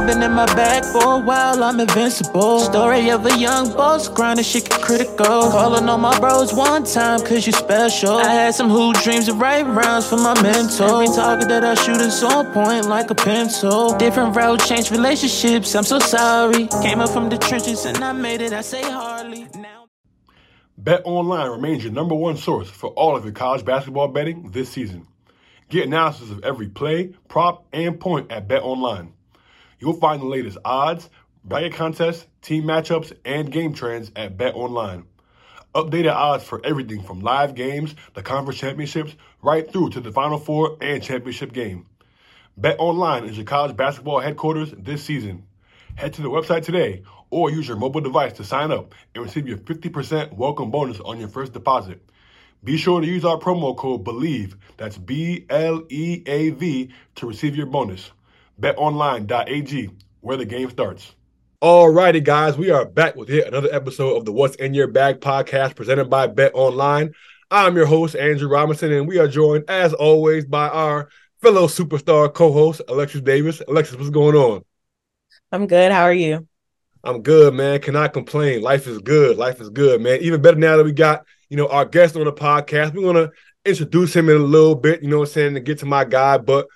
I've been in my bag for a while, I'm invincible. Story of a young boss, grinding shit get critical. Calling on my bros one time, cause you special. I had some hoop dreams of right rounds for my mentor. Every target that I shoot is on point like a pencil. Different route, change relationships, I'm so sorry. Came up from the trenches and I made it, I say hardly. Now Bet Online remains your number one source for all of your college basketball betting this season. Get analysis of every play, prop, and point at Bet Online. You'll find the latest odds, bracket contests, team matchups, and game trends at Bet Online. Updated odds for everything from live games, the conference championships, right through to the Final Four and championship game. Bet Online is your college basketball headquarters this season. Head to the website today or use your mobile device to sign up and receive your 50% welcome bonus on your first deposit. Be sure to use our promo code BLEAV, that's B L E A V, to receive your bonus. BetOnline.ag, where the game starts. Alrighty, guys, we are back with yet another episode of the What's in Your Bag podcast presented by Bet Online. I'm your host, Andrew Robinson, and we are joined, as always, by our fellow superstar co host, Alexis Davis. Alexis, what's going on? I'm good. How are you? I'm good, man. Cannot complain. Life is good. Life is good, man. Even better now that we got, you know, our guest on the podcast. We're gonna introduce him in a little bit, you know what I'm saying, to get to my guy. But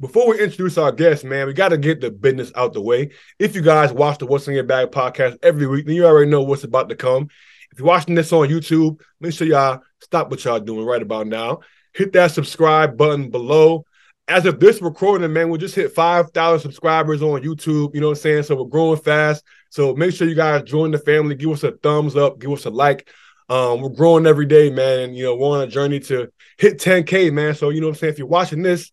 before we introduce our guest, man, we got to get the business out the way. If you guys watch the What's in Your Bag podcast every week, then you already know what's about to come. If you're watching this on YouTube, make sure y'all stop what y'all doing right about now. Hit that subscribe button below. As of this recording, man, we just hit 5,000 subscribers on YouTube. You know what I'm saying? So we're growing fast. So make sure you guys join the family. Give us a thumbs up. Give us a like. Um, we're growing every day, man. And, you know, we're on a journey to hit 10K, man. So, you know what I'm saying? If you're watching this,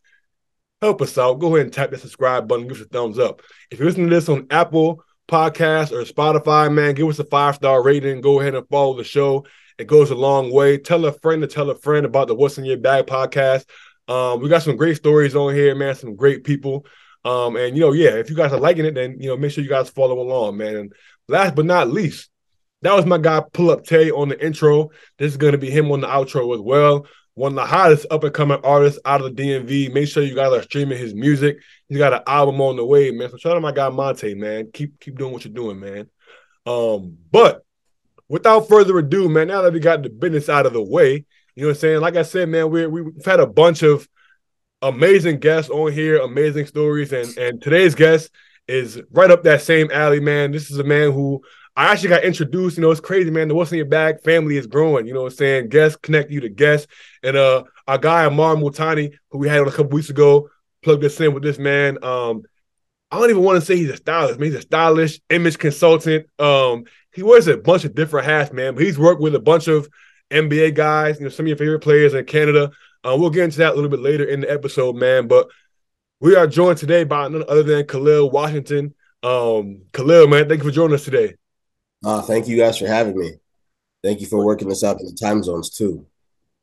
help us out. Go ahead and tap the subscribe button. Give us a thumbs up. If you're listening to this on Apple Podcast or Spotify, man, give us a five star rating. Go ahead and follow the show. It goes a long way. Tell a friend to tell a friend about the What's in Your Bag podcast. Um, we got some great stories on here, man. Some great people. Um, and you know, yeah, if you guys are liking it, then you know, make sure you guys follow along, man. And last but not least, that was my guy Pull Up Tay on the intro. This is gonna be him on the outro as well one of the hottest up and coming artists out of the DMV. Make sure you guys are streaming his music. He's got an album on the way, man. So shout out my guy Monte, man. Keep keep doing what you're doing, man. Um, but without further ado, man, now that we got the business out of the way, you know what I'm saying? Like I said, man, we we've had a bunch of amazing guests on here, amazing stories, and and today's guest is right up that same alley, man. This is a man who I actually got introduced. You know, it's crazy, man. The What's in Your Bag family is growing. You know what I'm saying? Guests connect you to guests. And uh our guy Amar Multani, who we had on a couple weeks ago, plugged us in with this man. Um, I don't even want to say he's a stylist, man. He's a stylish image consultant. Um, he wears a bunch of different hats, man. But he's worked with a bunch of NBA guys, you know, some of your favorite players in Canada. Uh, we'll get into that a little bit later in the episode, man. But we are joined today by none other than Khaleel Washington. Um, Khaleel, man, thank you for joining us today. Uh, thank you guys for having me. Thank you for working this out in the time zones too.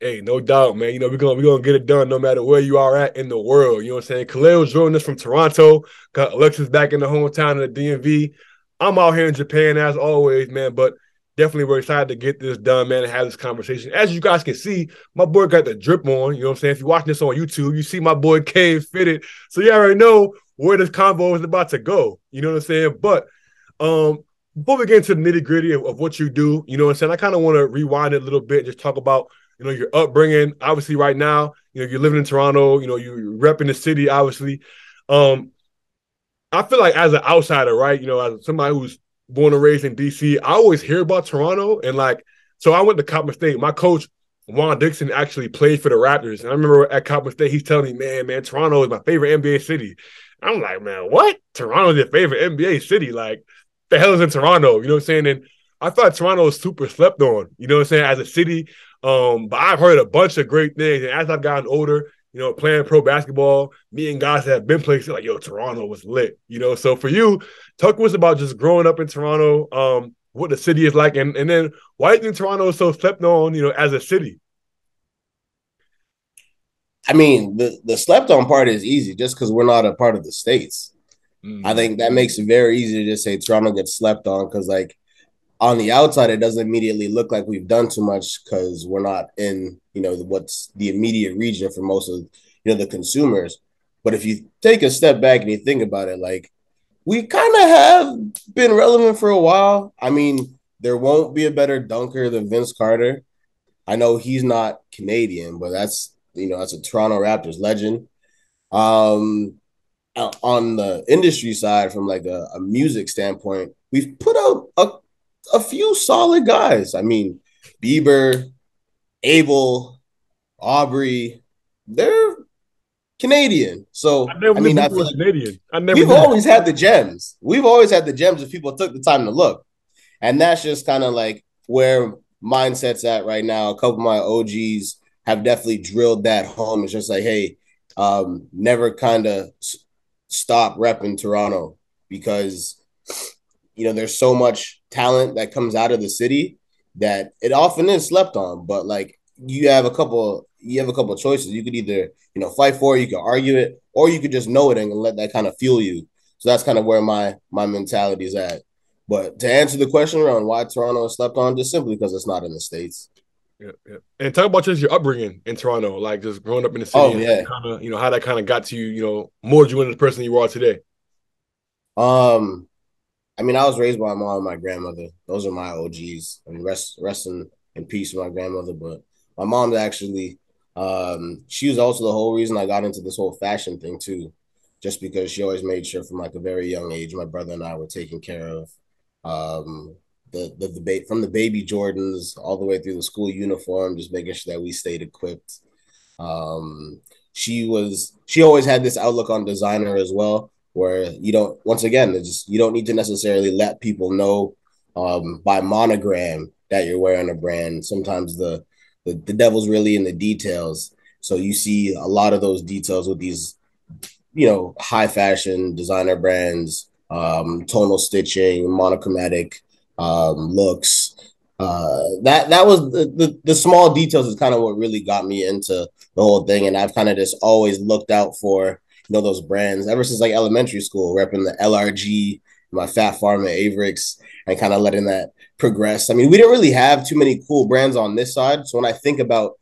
Hey, no doubt, man. You know, we're gonna we're gonna get it done no matter where you are at in the world. You know what I'm saying? Khaleel's joining us from Toronto. Got Alexis back in the hometown of the DMV. I'm out here in Japan as always, man. But definitely we're excited to get this done, man, and have this conversation. As you guys can see, my boy got the drip on. You know what I'm saying? If you're watching this on YouTube, you see my boy Cave fitted. So you already know where this convo is about to go. You know what I'm saying? But um, before we get into the nitty gritty of, of, what you do, you know what I'm saying? I kind of want to rewind it a little bit, and just talk about, you know, your upbringing. Obviously, right now, you know, you're living in Toronto, you know, you're repping the city, obviously. Um, I feel like as an outsider, right? You know, as somebody who's born and raised in DC, I always hear about Toronto. And like, so I went to Coppin State. My coach, Juan Dixon, actually played for the Raptors. And I remember at Coppin State, he's telling me, man, man, Toronto is my favorite NBA city. I'm like, man, what? Toronto's your favorite NBA city? Like, the hell is in Toronto? You know what I'm saying? And I thought Toronto was super slept on, you know what I'm saying, as a city. Um, but I've heard a bunch of great things. And as I've gotten older, you know, playing pro basketball, me and guys that have been places like, yo, Toronto was lit, you know. So for you, talk us about just growing up in Toronto, um, what the city is like, and, and then why do you think Toronto is so slept on, you know, as a city? I mean, the, the slept on part is easy just because we're not a part of the states. Mm. I think that makes it very easy to just say Toronto gets slept on because, like, on the outside, it doesn't immediately look like we've done too much because we're not in, you know, what's the immediate region for most of, you know, the consumers. But if you take a step back and you think about it, like, we kind of have been relevant for a while. I mean, there won't be a better dunker than Vince Carter. I know he's not Canadian, but that's you know that's a Toronto Raptors legend. Um, on the industry side, from like a, a music standpoint, we've put out a, a few solid guys. I mean, Bieber, Abel, Aubrey, they're Canadian. So I, I mean, I feel like Canadian. I never we've always had the gems. We've always had the gems if people took the time to look. And that's just kind of like where mindset's at right now. A couple of my OGs have definitely drilled that home. It's just like, hey, um, never kind of stop repping Toronto because you know there's so much talent that comes out of the city that it often is slept on. But like you have a couple, you have a couple choices. You could either you know fight for it, you could argue it, or you could just know it and let that kind of fuel you. So that's kind of where my my mentality is at. But to answer the question around why Toronto is slept on, just simply because it's not in the states. Yeah, yeah. And talk about just your upbringing in Toronto, like just growing up in the city. Oh, yeah. Kind of, you know, how that kind of got to you, you know, more you into the person you are today. Um, I mean, I was raised by my mom and my grandmother. Those are my OGs. I mean, rest, rest in, in peace with my grandmother. But my mom's actually, um, she was also the whole reason I got into this whole fashion thing too, just because she always made sure from like a very young age, my brother and I were taken care of. Um, the the debate from the baby Jordans all the way through the school uniform, just making sure that we stayed equipped. Um, she was she always had this outlook on designer as well, where you don't once again just you don't need to necessarily let people know um, by monogram that you're wearing a brand. Sometimes the, the the devil's really in the details. So you see a lot of those details with these, you know, high fashion designer brands, um, tonal stitching, monochromatic um, looks. Uh, that that was the, the, the small details is kind of what really got me into the whole thing, and I've kind of just always looked out for you know those brands ever since like elementary school, repping the LRG, my Phat Farm at Avirex, and kind of letting that progress. I mean, we didn't really have too many cool brands on this side, so when I think about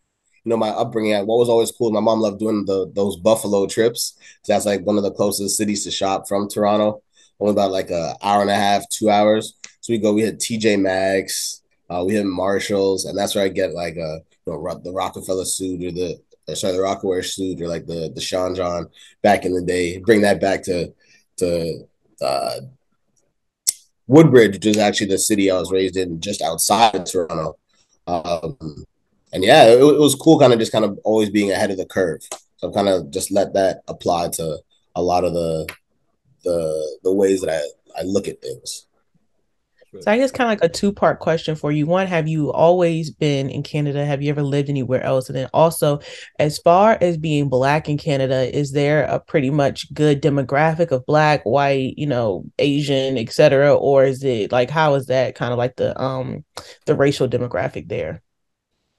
you know my upbringing, what was always cool, my mom loved doing the those Buffalo trips. So that's like one of the closest cities to shop from Toronto, only about like a hour and a half, two hours. So we go, we hit TJ Maxx, uh, we hit Marshalls, and that's where I get like a uh, you know, the Rockefeller suit or the or sorry, the Rocawear suit or like the the Sean John back in the day. Bring that back to to uh, Woodbridge, which is actually the city I was raised in, just outside of Toronto. Um, and yeah, it, it was cool, kind of just kind of always being ahead of the curve. So I've kind of just let that apply to a lot of the the the ways that I, I look at things. So I guess kind of like a two part question for you. One, have you always been in Canada? Have you ever lived anywhere else? And then also, as far as being black in Canada, is there a pretty much good demographic of black, white, you know, Asian, etc., or is it like how is that kind of like the um the racial demographic there?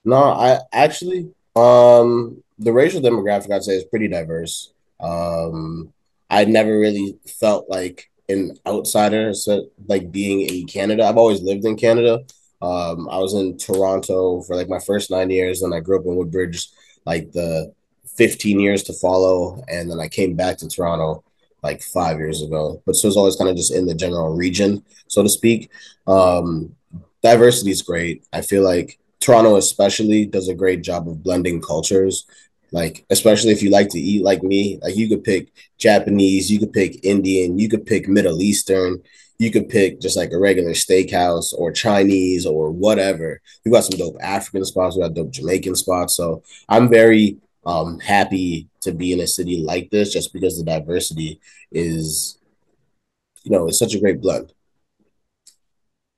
No, I actually um the racial demographic I'd say is pretty diverse. Um I never really felt like an outsider, so like being in Canada. I've always lived in Canada. Um, I was in Toronto for like my first nine years, and I grew up in Woodbridge, like the 15 years to follow, and then I came back to Toronto like five years ago. But so it's always kind of just in the general region, so to speak. Um, diversity is great. I feel like Toronto, especially, does a great job of blending cultures. Like, especially if you like to eat like me, like you could pick Japanese, you could pick Indian, you could pick Middle Eastern, you could pick just like a regular steakhouse or Chinese or whatever. We got some dope African spots, we got dope Jamaican spots. So I'm very um happy to be in a city like this just because the diversity is, you know, it's such a great blend.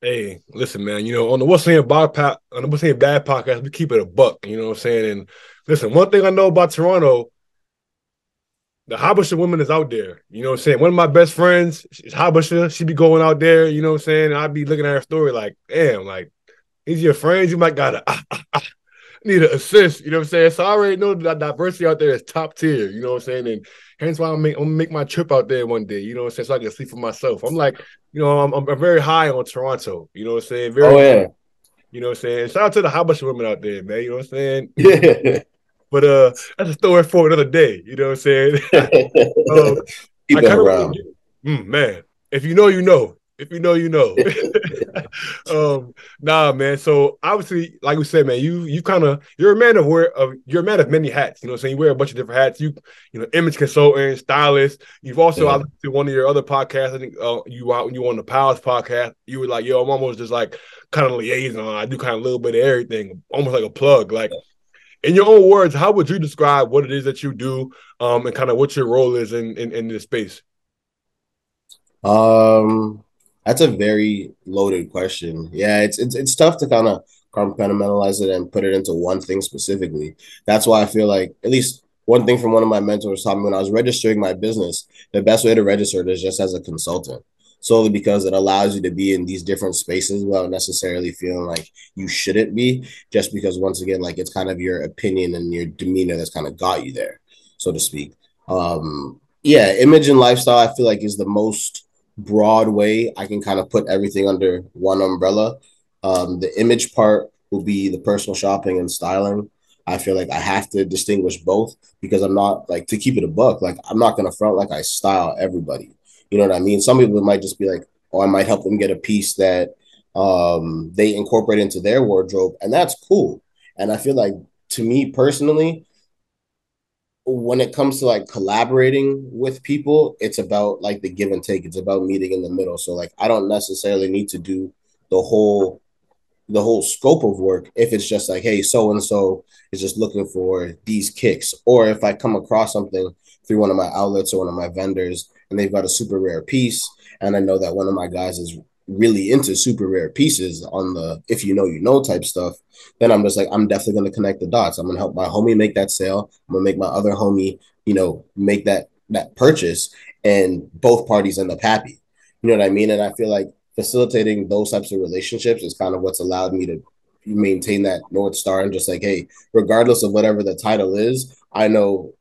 Hey, listen, man. You know, on the What's Saying Bad on the What's Saying Bad podcast, we keep it a buck. You know what I'm saying? And Listen, one thing I know about Toronto, the Habesha woman is out there. You know what I'm saying? One of my best friends is Habesha. She be going out there, you know what I'm saying? I'd be looking at her story like, damn, like, these your friends? You might gotta ah, ah, ah. need an assist. You know what I'm saying? So I already know that diversity out there is top tier. You know what I'm saying? And hence why I'm, make, I'm gonna make my trip out there one day. You know what I'm saying? So I can see for myself. I'm like, you know, I'm, I'm very high on Toronto. You know what I'm saying? Very, oh yeah. You know what I'm saying? Shout out to the Habesha women out there, man. You know what I'm saying? Yeah. But uh, that's a story for another day. You know what I'm saying? um, Keep that around. Mm, man, if you know, you know. If you know, you know. um, nah, man. So obviously, like we said, man, you you kind of you're a man of wear of you're a man of many hats. You know, what I'm saying you wear a bunch of different hats. You you know, image consultant, stylist. You've also yeah. I listened to one of your other podcasts. I think uh, you out when you were on the Powers podcast. You were like, yo, I'm almost just like kind of liaison. I do kind of a little bit of everything, almost like a plug. Like in your own words, how would you describe what it is that you do, um, and kind of what your role is in in, in this space? Um, that's a very loaded question. Yeah, it's it's it's tough to kind of compartmentalize it and put it into one thing specifically. That's why I feel like at least one thing from one of my mentors taught me when I was registering my business, the best way to register it is just as a consultant. Solely because it allows you to be in these different spaces without necessarily feeling like you shouldn't be, just because once again, like it's kind of your opinion and your demeanor that's kind of got you there, so to speak. Um, yeah, image and lifestyle, I feel like is the most broad way I can kind of put everything under one umbrella. Um, the image part will be the personal shopping and styling. I feel like I have to distinguish both because I'm not like to keep it a buck. Like I'm not gonna front like I style everybody. You know what I mean? Some people might just be like, oh, I might help them get a piece that um, they incorporate into their wardrobe, and that's cool. And I feel like to me personally, when it comes to like collaborating with people, it's about like the give and take. It's about meeting in the middle. So like I don't necessarily need to do the whole the whole scope of work if it's just like, hey, so and so is just looking for these kicks. Or if I come across something through one of my outlets or one of my vendors and they've got a super rare piece, and I know that one of my guys is really into super rare pieces on the if you know you know type stuff, then I'm just like I'm definitely gonna connect the dots. I'm gonna help my homie make that sale. I'm gonna make my other homie, you know, make that that purchase, and both parties end up happy. You know what I mean? And I feel like facilitating those types of relationships is kind of what's allowed me to maintain that north star and just like, hey, regardless of whatever the title is, I know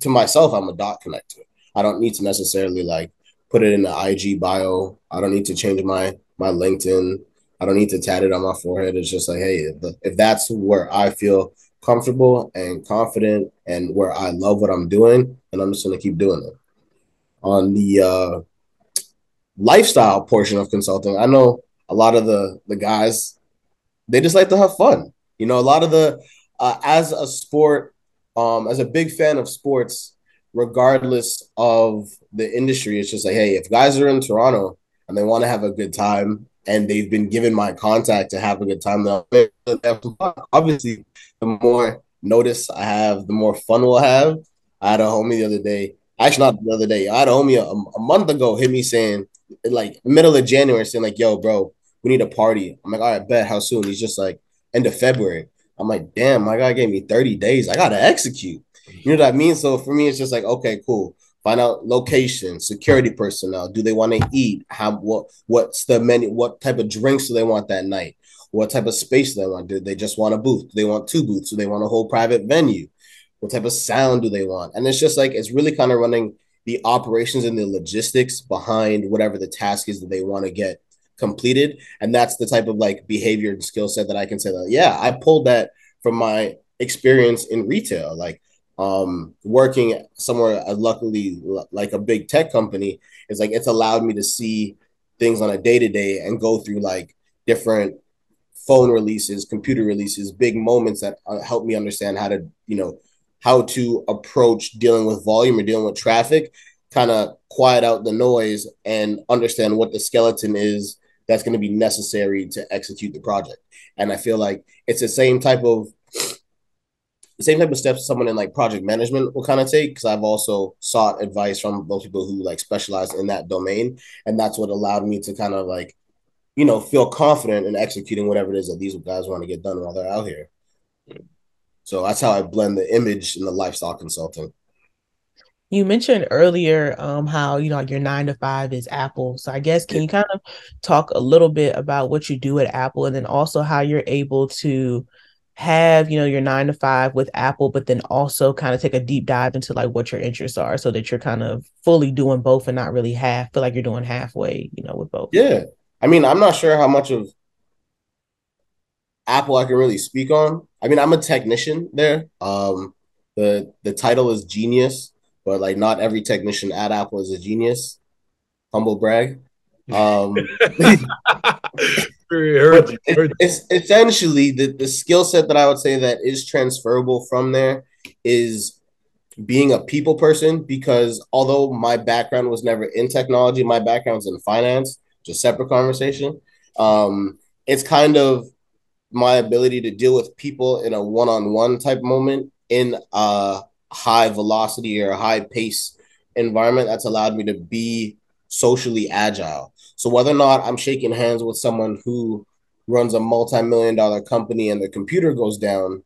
to myself I'm a dot connector. I don't need to necessarily like put it in the IG bio. I don't need to change my my LinkedIn. I don't need to tat it on my forehead. It's just like, hey, if, that's where I feel comfortable and confident and where I love what I'm doing, and I'm just gonna keep doing it. On the uh, lifestyle portion of consulting, I know a lot of the the guys they just like to have fun. You know, a lot of the uh, as a sport, um, as a big fan of sports, regardless of the industry, it's just like, hey, if guys are in Toronto and they want to have a good time and they've been given my contact to have a good time, obviously, the more notice I have, the more fun we'll have. I had a homie the other day, actually not the other day, I had a homie a, a month ago hit me saying, like middle of January, saying like, "Yo, bro, we need a party." I'm like, "All right, bet. How soon?" He's just like, "End of February." I'm like, "Damn, my guy gave me 30 days. I gotta execute." You know what I mean? So for me, it's just like, okay, cool. Find out location, security personnel. Do they want to eat? How what what's the menu? What type of drinks do they want that night? What type of space do they want? Do they just want a booth? Do they want two booths? Do they want a whole private venue? What type of sound do they want? And it's just like it's really kind of running the operations and the logistics behind whatever the task is that they want to get completed. And that's the type of like behavior and skill set that I can say that, yeah, I pulled that from my experience in retail. Like um, working somewhere, uh, luckily, like a big tech company, is like it's allowed me to see things on a day to day and go through like different phone releases, computer releases, big moments that uh, help me understand how to, you know, how to approach dealing with volume or dealing with traffic, kind of quiet out the noise and understand what the skeleton is that's going to be necessary to execute the project. And I feel like it's the same type of the same type of steps someone in like project management will kind of take because I've also sought advice from those people who like specialize in that domain, and that's what allowed me to kind of like, you know, feel confident in executing whatever it is that these guys want to get done while they're out here. So that's how I blend the image and the lifestyle consulting. You mentioned earlier um, how you know your nine to five is Apple. So I guess can you kind of talk a little bit about what you do at Apple, and then also how you're able to have you know your nine to five with apple but then also kind of take a deep dive into like what your interests are so that you're kind of fully doing both and not really half feel like you're doing halfway you know with both. Yeah. I mean i'm not sure how much of apple i can really speak on. I mean i'm a technician there. Um the the title is genius but like not every technician at apple is a genius. Humble brag. Um heard you, heard it's essentially the, the skill set that I would say that is transferable from there is being a people person because although my background was never in technology, my background's in finance, just separate conversation. Um, it's kind of my ability to deal with people in a one-on-one type moment in a high velocity or high pace environment that's allowed me to be socially agile. So whether or not I'm shaking hands with someone who runs a multi-million dollar company and the computer goes down,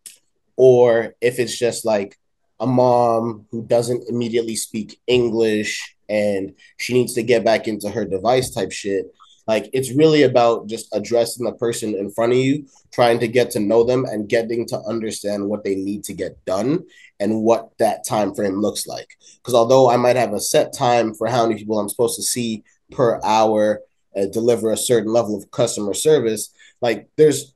or if it's just like a mom who doesn't immediately speak English and she needs to get back into her device type shit. Like it's really about just addressing the person in front of you, trying to get to know them and getting to understand what they need to get done and what that time frame looks like. Because although I might have a set time for how many people I'm supposed to see per hour, uh, deliver a certain level of customer service, like there's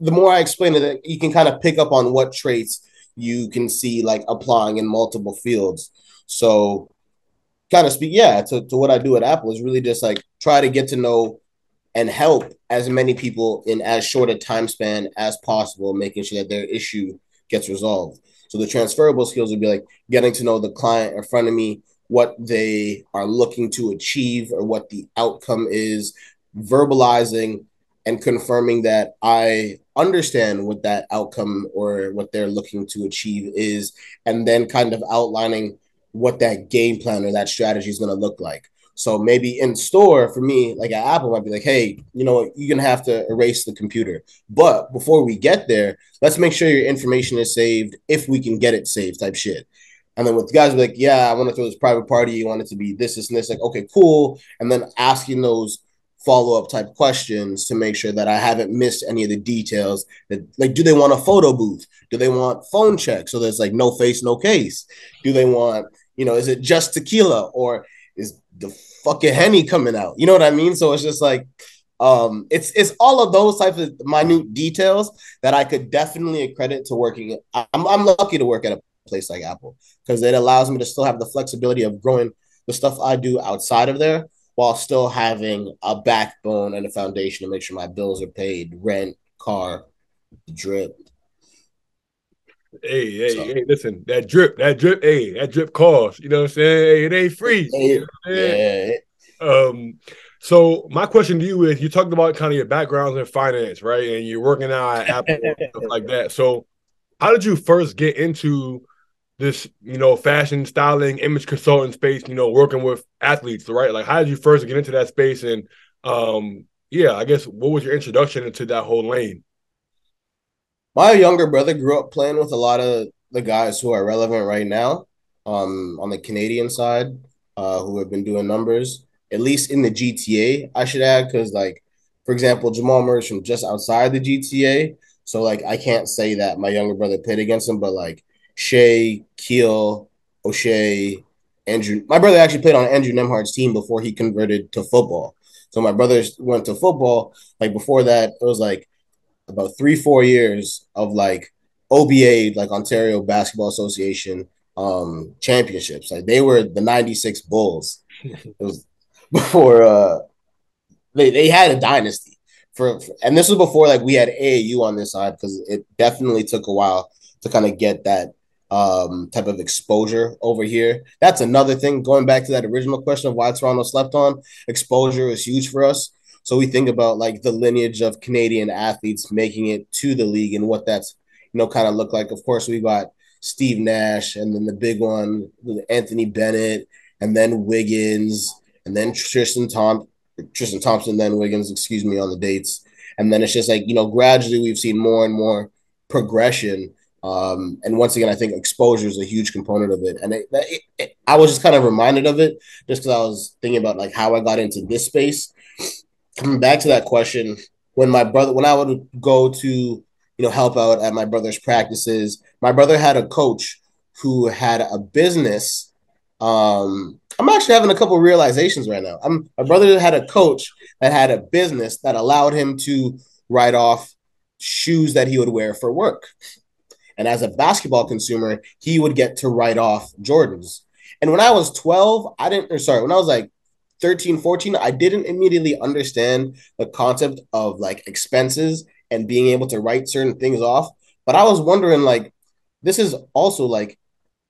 the more I explain it, you can kind of pick up on what traits you can see like applying in multiple fields. So kind of speak, yeah, to, to what I do at Apple is really just like try to get to know and help as many people in as short a time span as possible, making sure that their issue gets resolved. So the transferable skills would be like getting to know the client in front of me, what they are looking to achieve or what the outcome is, verbalizing and confirming that I understand what that outcome or what they're looking to achieve is, and then kind of outlining what that game plan or that strategy is going to look like. So maybe in store for me, like at Apple, might be like, hey, you know, you're gonna have to erase the computer. But before we get there, let's make sure your information is saved if we can get it saved, type shit. And then with guys like, yeah, I want to throw this private party, you want it to be this, this, and this, like, okay, cool. And then asking those follow up type questions to make sure that I haven't missed any of the details. That like, do they want a photo booth? Do they want phone check? So there's like no face, no case. Do they want, you know, is it just tequila or is the fucking henny coming out? You know what I mean? So it's just like, um, it's it's all of those types of minute details that I could definitely accredit to working. I'm I'm lucky to work at a place like Apple because it allows me to still have the flexibility of growing the stuff I do outside of there while still having a backbone and a foundation to make sure my bills are paid, rent, car, drip. Hey, hey, so. hey, listen, that drip, that drip, hey, that drip costs. You know what I'm saying? Hey, it ain't free. Hey, yeah. Um, so my question to you is you talked about kind of your backgrounds in finance, right? And you're working out at Apple stuff like that. So how did you first get into this, you know, fashion styling, image consulting space, you know, working with athletes, right? Like, how did you first get into that space? And um, yeah, I guess what was your introduction into that whole lane? My younger brother grew up playing with a lot of the guys who are relevant right now, um, on the Canadian side, uh, who have been doing numbers, at least in the GTA, I should add, because like, for example, Jamal Murray's from just outside the GTA. So like I can't say that my younger brother played against him, but like Shea, Keel, Oshae, Andrew. My brother actually played on Andrew Nembhard's team before he converted to football. So my brother went to football. Like before that, it was like about three, four years of like OBA, like Ontario Basketball Association um championships. Like they were the 96 Bulls. it was before uh they, they had a dynasty. For, for, and this was before like we had AAU on this side because it definitely took a while to kind of get that um, type of exposure over here. That's another thing. Going back to that original question of why Toronto slept on, exposure is huge for us. So we think about like the lineage of Canadian athletes making it to the league and what that's you know kind of look like. Of course, we got Steve Nash, and then the big one, Anthony Bennett, and then Wiggins, and then Tristan Tom Tristan Thompson, then Wiggins, excuse me, on the dates. And then it's just like, you know, gradually we've seen more and more progression um, and once again, I think exposure is a huge component of it. And it, it, it, I was just kind of reminded of it just because I was thinking about like how I got into this space. Coming back to that question, when my brother, when I would go to, you know, help out at my brother's practices. My brother had a coach who had a business. Um, I'm actually having a couple realizations right now. I'm my brother had a coach that had a business that allowed him to write off shoes that he would wear for work. And as a basketball consumer, he would get to write off Jordans. And when I was 12, I didn't, or sorry, when I was like 13, 14, I didn't immediately understand the concept of like expenses and being able to write certain things off. But I was wondering, like, this is also like,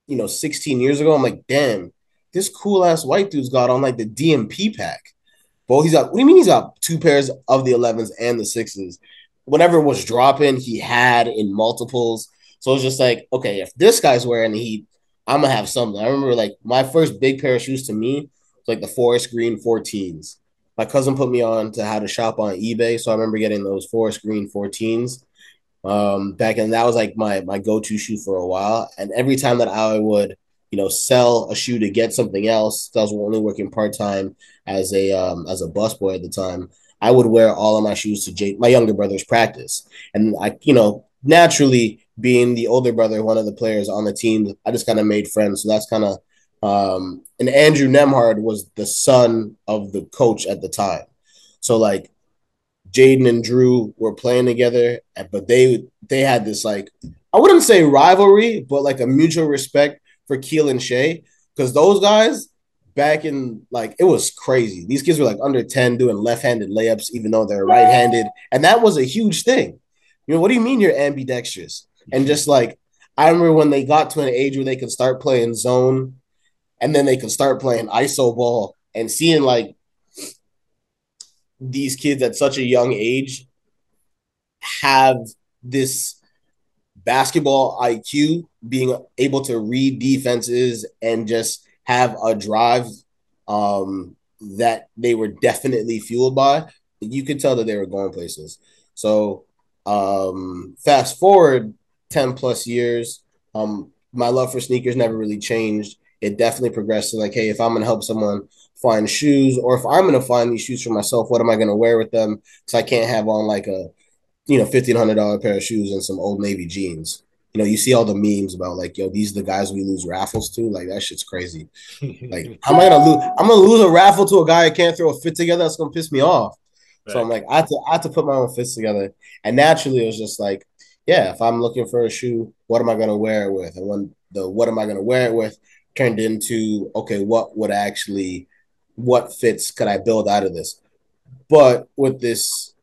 you know, 16 years ago. I'm like, damn, this cool ass white dude's got on like the DMP pack. Well, he's got, what do you mean he's got two pairs of the 11s and the sixes? Whatever was dropping, he had in multiples. So it's just like, okay, if this guy's wearing the heat, I'm gonna have something. I remember like my first big pair of shoes to me was like the forest green 14s. My cousin put me on to how to shop on eBay, so I remember getting those forest green 14s um, back and that was like my my go to shoe for a while. And every time that I would you know sell a shoe to get something else, I was only working part time as a um, as a busboy at the time. I would wear all of my shoes to my younger brother's practice, and I you know naturally being the older brother, one of the players on the team, I just kind of made friends. So that's kind of um, and Andrew Nembhard was the son of the coach at the time. So like Jaden and Drew were playing together, but they they had this like I wouldn't say rivalry, but like a mutual respect for Keel and Shea because those guys back in like it was crazy. These kids were like under 10 doing left-handed layups, even though they're right-handed. And that was a huge thing. You know, what do you mean you're ambidextrous? And just like I remember when they got to an age where they could start playing zone and then they could start playing ISO ball and seeing like these kids at such a young age have this basketball IQ, being able to read defenses and just have a drive um, that they were definitely fueled by. You could tell that they were going places. So, um, fast forward 10 plus years, um, my love for sneakers never really changed. It definitely progressed to like, hey, if I'm going to help someone find shoes, or if I'm going to find these shoes for myself, what am I going to wear with them? Because I can't have on like a, you know, fifteen hundred dollar pair of shoes and some old navy jeans. You know, you see all the memes about like, yo, these are the guys we lose raffles to. Like that shit's crazy. like, how am I gonna lose? I'm gonna lose a raffle to a guy I can't throw a fit together. That's gonna piss me off. Right. So I'm like, I had to, I had to put my own fits together, and naturally, it was just like, yeah, if I'm looking for a shoe, what am I gonna wear it with? And when the what am I gonna wear it with turned into okay, what would actually what fits could I build out of this? But with this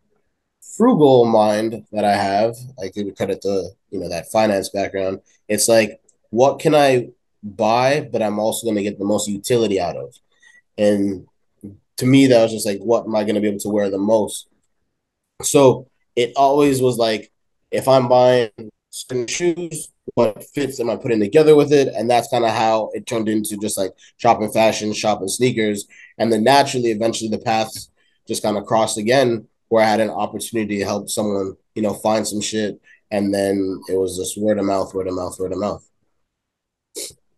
frugal mind that I have, I give credit to, you know that finance background. It's like, what can I buy, but I'm also going to get the most utility out of. And to me, that was just like, what am I going to be able to wear the most? So it always was like, if I'm buying certain shoes, what fits am I putting together with it? And that's kind of how it turned into just like shopping fashion, shopping sneakers. And then naturally, eventually, the paths just kind of crossed again, where I had an opportunity to help someone, you know, find some shit. And then it was just word of mouth, word of mouth, word of mouth.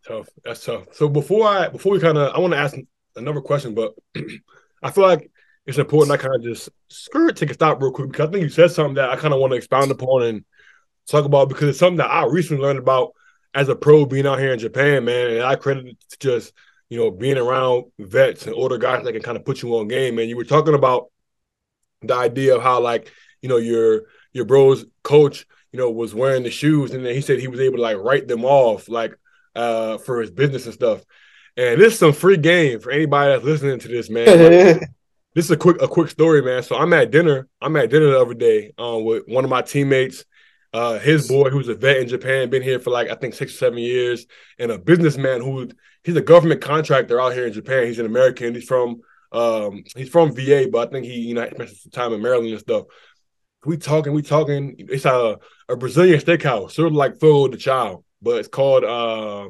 Tough. That's tough. So before I before we kind of I want to ask another question, but I feel like it's important I kind of just skirt take a stop real quick because I think you said something that I kind of want to expound upon and talk about because it's something that I recently learned about as a pro being out here in Japan, man. And I credit it to just you know, being around vets and older guys that can kind of put you on game. And you were talking about the idea of how like, you know, your your bro's coach, you know, was wearing the shoes and then he said he was able to like write them off like uh for his business and stuff. And this is some free game for anybody that's listening to this, man. Like, this is a quick a quick story, man. So I'm at dinner. I'm at dinner the other day um, with one of my teammates uh, his boy, who's a vet in Japan, been here for like I think six or seven years, and a businessman who he's a government contractor out here in Japan. He's an American. He's from um, he's from VA, but I think he you know spent some time in Maryland and stuff. We talking, we talking. It's a a Brazilian steakhouse, sort of like Fogo de Chão, but it's called uh,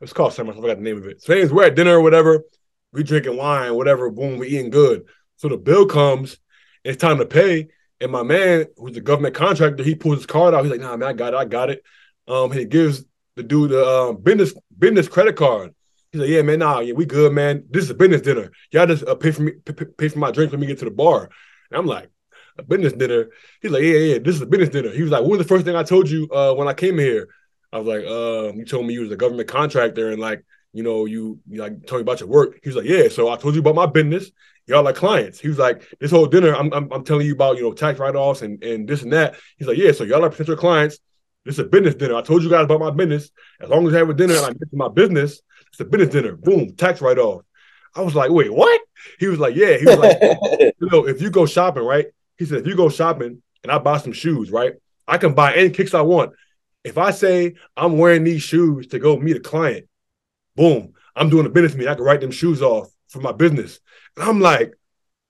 it's called something. I forgot the name of it. So anyways, we're at dinner or whatever. We drinking wine, whatever. Boom, we eating good. So the bill comes. It's time to pay and my man, who's a government contractor, he pulls his card out. He's like, "Nah, man, I got it. I got it." Um, he gives the dude the uh, business business credit card. He's like, "Yeah, man, nah, yeah, we good, man. This is a business dinner. Y'all just uh, pay for me, pay, pay for my drink when we get to the bar." And I'm like, a business dinner. He's like, yeah, yeah, this is a business dinner. He was like, what was the first thing I told you uh, when I came here? I was like, uh, you told me you was a government contractor and like, you know, you, you like told me about your work. He was like, yeah. So I told you about my business. Y'all like clients. He was like, this whole dinner, I'm, I'm, I'm telling you about, you know, tax write-offs and, and this and that. He's like, yeah. So y'all are potential clients. This is a business dinner. I told you guys about my business. As long as I have a dinner and I to my business, it's a business dinner. Boom, tax write-off. I was like, wait, what? He was like, yeah. He was like, you know, if you go shopping, right? He said, if you go shopping and I buy some shoes, right? I can buy any kicks I want. If I say I'm wearing these shoes to go meet a client, boom, I'm doing a business meeting. I can write them shoes off for my business. And I'm like,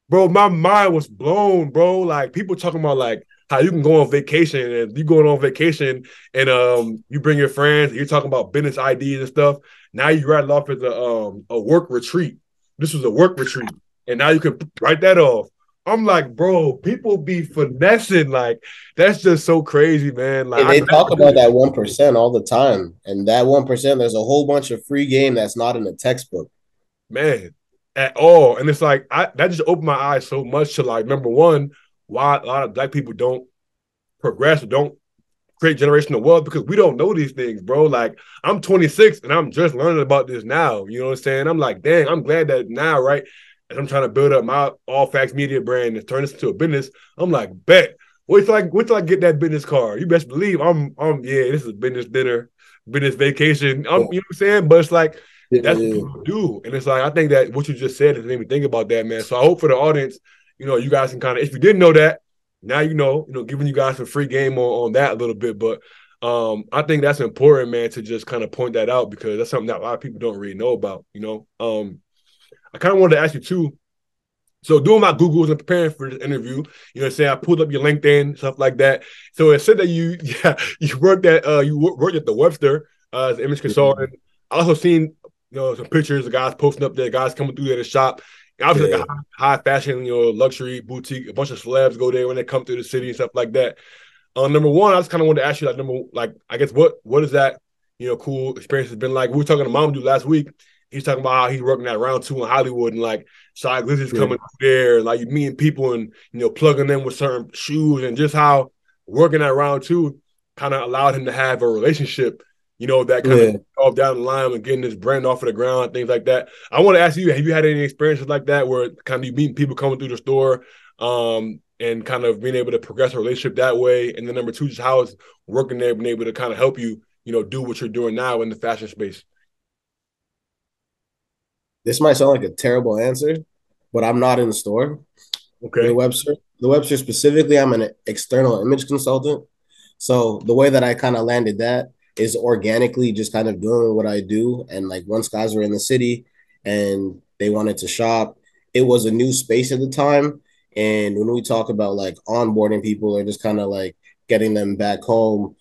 bro, my mind was blown, bro. Like people talking about like how you can go on vacation and you going on vacation and um you bring your friends, you're talking about business ideas and stuff. Now you it off as a um a work retreat. This was a work retreat, and now you can write that off. I'm like, bro, people be finessing. Like, that's just so crazy, man. Like, and they talk about that one percent all the time, and that one percent, there's a whole bunch of free game that's not in the textbook, man, at all. And it's like I that just opened my eyes so much to like number one, why a lot of black people don't progress or don't create generational wealth because we don't know these things, bro. Like I'm 26 and I'm just learning about this now. You know what I'm saying? I'm like, dang, I'm glad that now, right? As I'm trying to build up my all facts media brand and turn this into a business, I'm like, bet. Wait till I wait till I get that business card. You best believe I'm I'm yeah, this is business dinner, business vacation. I'm, you know what I'm saying? But it's like that's yeah. what people do. And it's like I think that what you just said is made me think about that, man. So I hope for the audience, you know, you guys can kind of if you didn't know that, now you know, you know, giving you guys some free game on, on that a little bit. But um, I think that's important, man, to just kind of point that out because that's something that a lot of people don't really know about, you know. Um, I kind of wanted to ask you too. So doing my Googles and preparing for this interview, you know, saying I pulled up your LinkedIn stuff like that. So it said that you, yeah, you worked at uh, you worked at the Webster uh, as image consultant. Mm-hmm. I also seen you know some pictures of guys posting up there, guys coming through there to shop. Obviously, yeah. like a high, fashion, you know, luxury boutique. A bunch of celebs go there when they come through the city and stuff like that. Uh, number one, I just kind of wanted to ask you, like, number, like, I guess what what is that, you know, cool experience has been like? We were talking to Mamadou last week. He's talking about how he's working at round two in Hollywood and like Shy Glizzy's yeah. coming there, like you meeting people and you know plugging them with certain shoes and just how working at round two kind of allowed him to have a relationship you know, that kind yeah. of off down the line and getting this brand off of the ground, things like that. I want to ask you, have you had any experiences like that where kind of you meeting people coming through the store um, and kind of being able to progress a relationship that way? And then number two, just how is working there being able to kind of help you, you know, do what you're doing now in the fashion space? This might sound like a terrible answer, but I'm not in the store. Okay. The Webster. The Webster specifically, I'm an external image consultant. So the way that I kind of landed that is organically just kind of doing what I do. And like once guys were in the city and they wanted to shop, it was a new space at the time. And when we talk about like onboarding people or just kind of like getting them back home,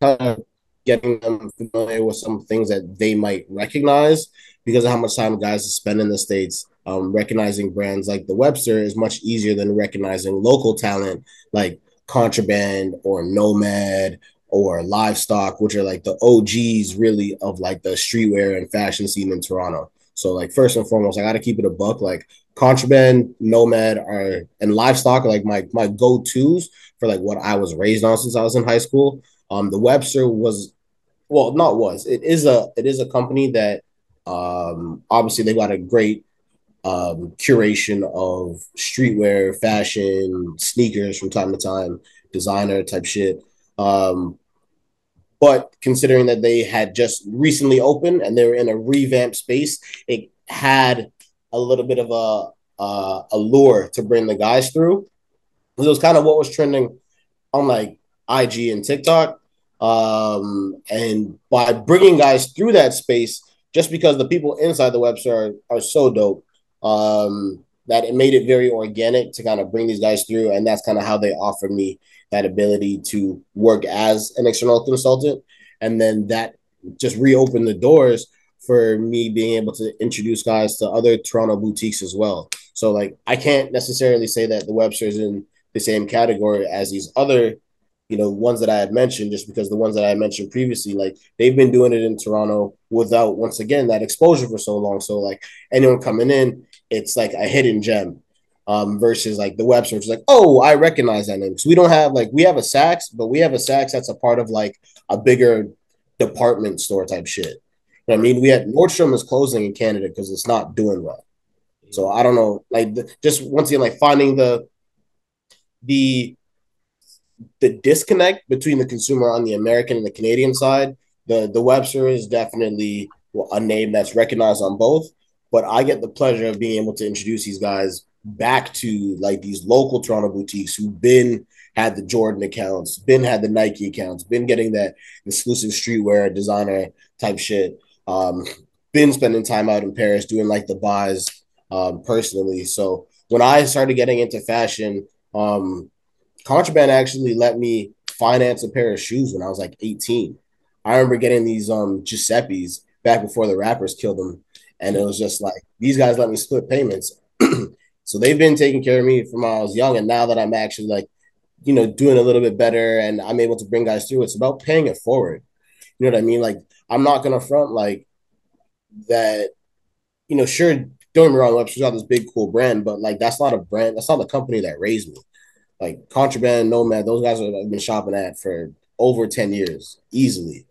kind of getting them familiar with some things that they might recognize because of how much time guys spend in the States. Um, recognizing brands like the Webster is much easier than recognizing local talent like Contraband or Nomad or livestock, which are like the OGs really of like the streetwear and fashion scene in Toronto. So like first and foremost, I got to keep it a buck. Like contraband, nomad, are and livestock are like my my go tos for like what I was raised on since I was in high school. Um, the Webster was, well, not was. It is a it is a company that um obviously they got a great um curation of streetwear, fashion, sneakers from time to time, designer type shit. Um, but considering that they had just recently opened and they were in a revamped space, it had a little bit of a uh, a lure to bring the guys through. It was kind of what was trending on like IG and TikTok. Um, and by bringing guys through that space, just because the people inside the Webster are, are so dope, um, that it made it very organic to kind of bring these guys through. And that's kind of how they offered me that ability to work as an external consultant. And then that just reopened the doors for me being able to introduce guys to other Toronto boutiques as well. So like I can't necessarily say that the Webster's in the same category as these other, you know, ones that I had mentioned, just because the ones that I mentioned previously, like they've been doing it in Toronto without once again that exposure for so long. So like anyone coming in, it's like a hidden gem. um, versus like the Webster, which is like, oh, I recognize that name. Because we don't have like we have a Saks, but we have a Saks that's a part of like a bigger department store type shit. You know I mean? We had Nordstrom is closing in Canada because it's not doing well. So I don't know, like the, just once again, like finding the the the disconnect between the consumer on the American and the Canadian side. The the Webster is definitely a name that's recognized on both, but I get the pleasure of being able to introduce these guys back to like these local Toronto boutiques who've been had the Jordan accounts, been had the Nike accounts, been getting that exclusive streetwear designer type shit. Um, been spending time out in Paris doing like the buys um, personally. So when I started getting into fashion, um, Contraband actually let me finance a pair of shoes when I was like 18. I remember getting these um Giuseppe's back before the rappers killed them, and it was just like these guys let me split payments. so they've been taking care of me from when I was young, and now that I'm actually like, you know, doing a little bit better, and I'm able to bring guys through, it's about paying it forward. You know what I mean? Like I'm not gonna front like that. You know, sure, don't get me wrong, Webster's got this big cool brand, but like that's not a brand. That's not the company that raised me like Contraband, Nomad, those guys have been shopping at for over 10 years easily.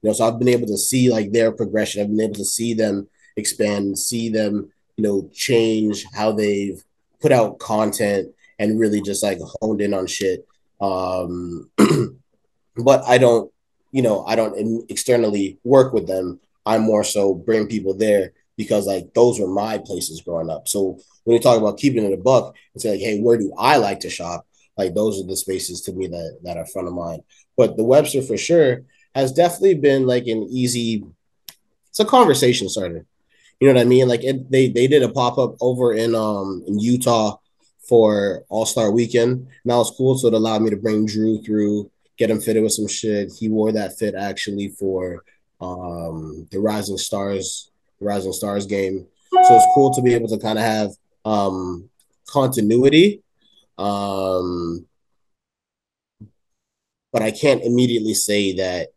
You know, so I've been able to see like their progression. I've been able to see them expand, see them, you know, change how they've put out content and really just like honed in on shit. Um, but I don't, you know, I don't externally work with them. I'm more so bring people there because like those were my places growing up. So when you talk about keeping it a buck say like, hey, where do I like to shop? Like those are the spaces to me that that are front of mind. But the Webster for sure has definitely been like an easy. It's a conversation starter. You know what I mean? Like it, they they did a pop up over in um in Utah for All Star Weekend, and that was cool. So it allowed me to bring Drew through, get him fitted with some shit. He wore that fit actually for um the Rising Stars Rising Stars game. So it's cool to be able to kind of have um continuity um, but I can't immediately say that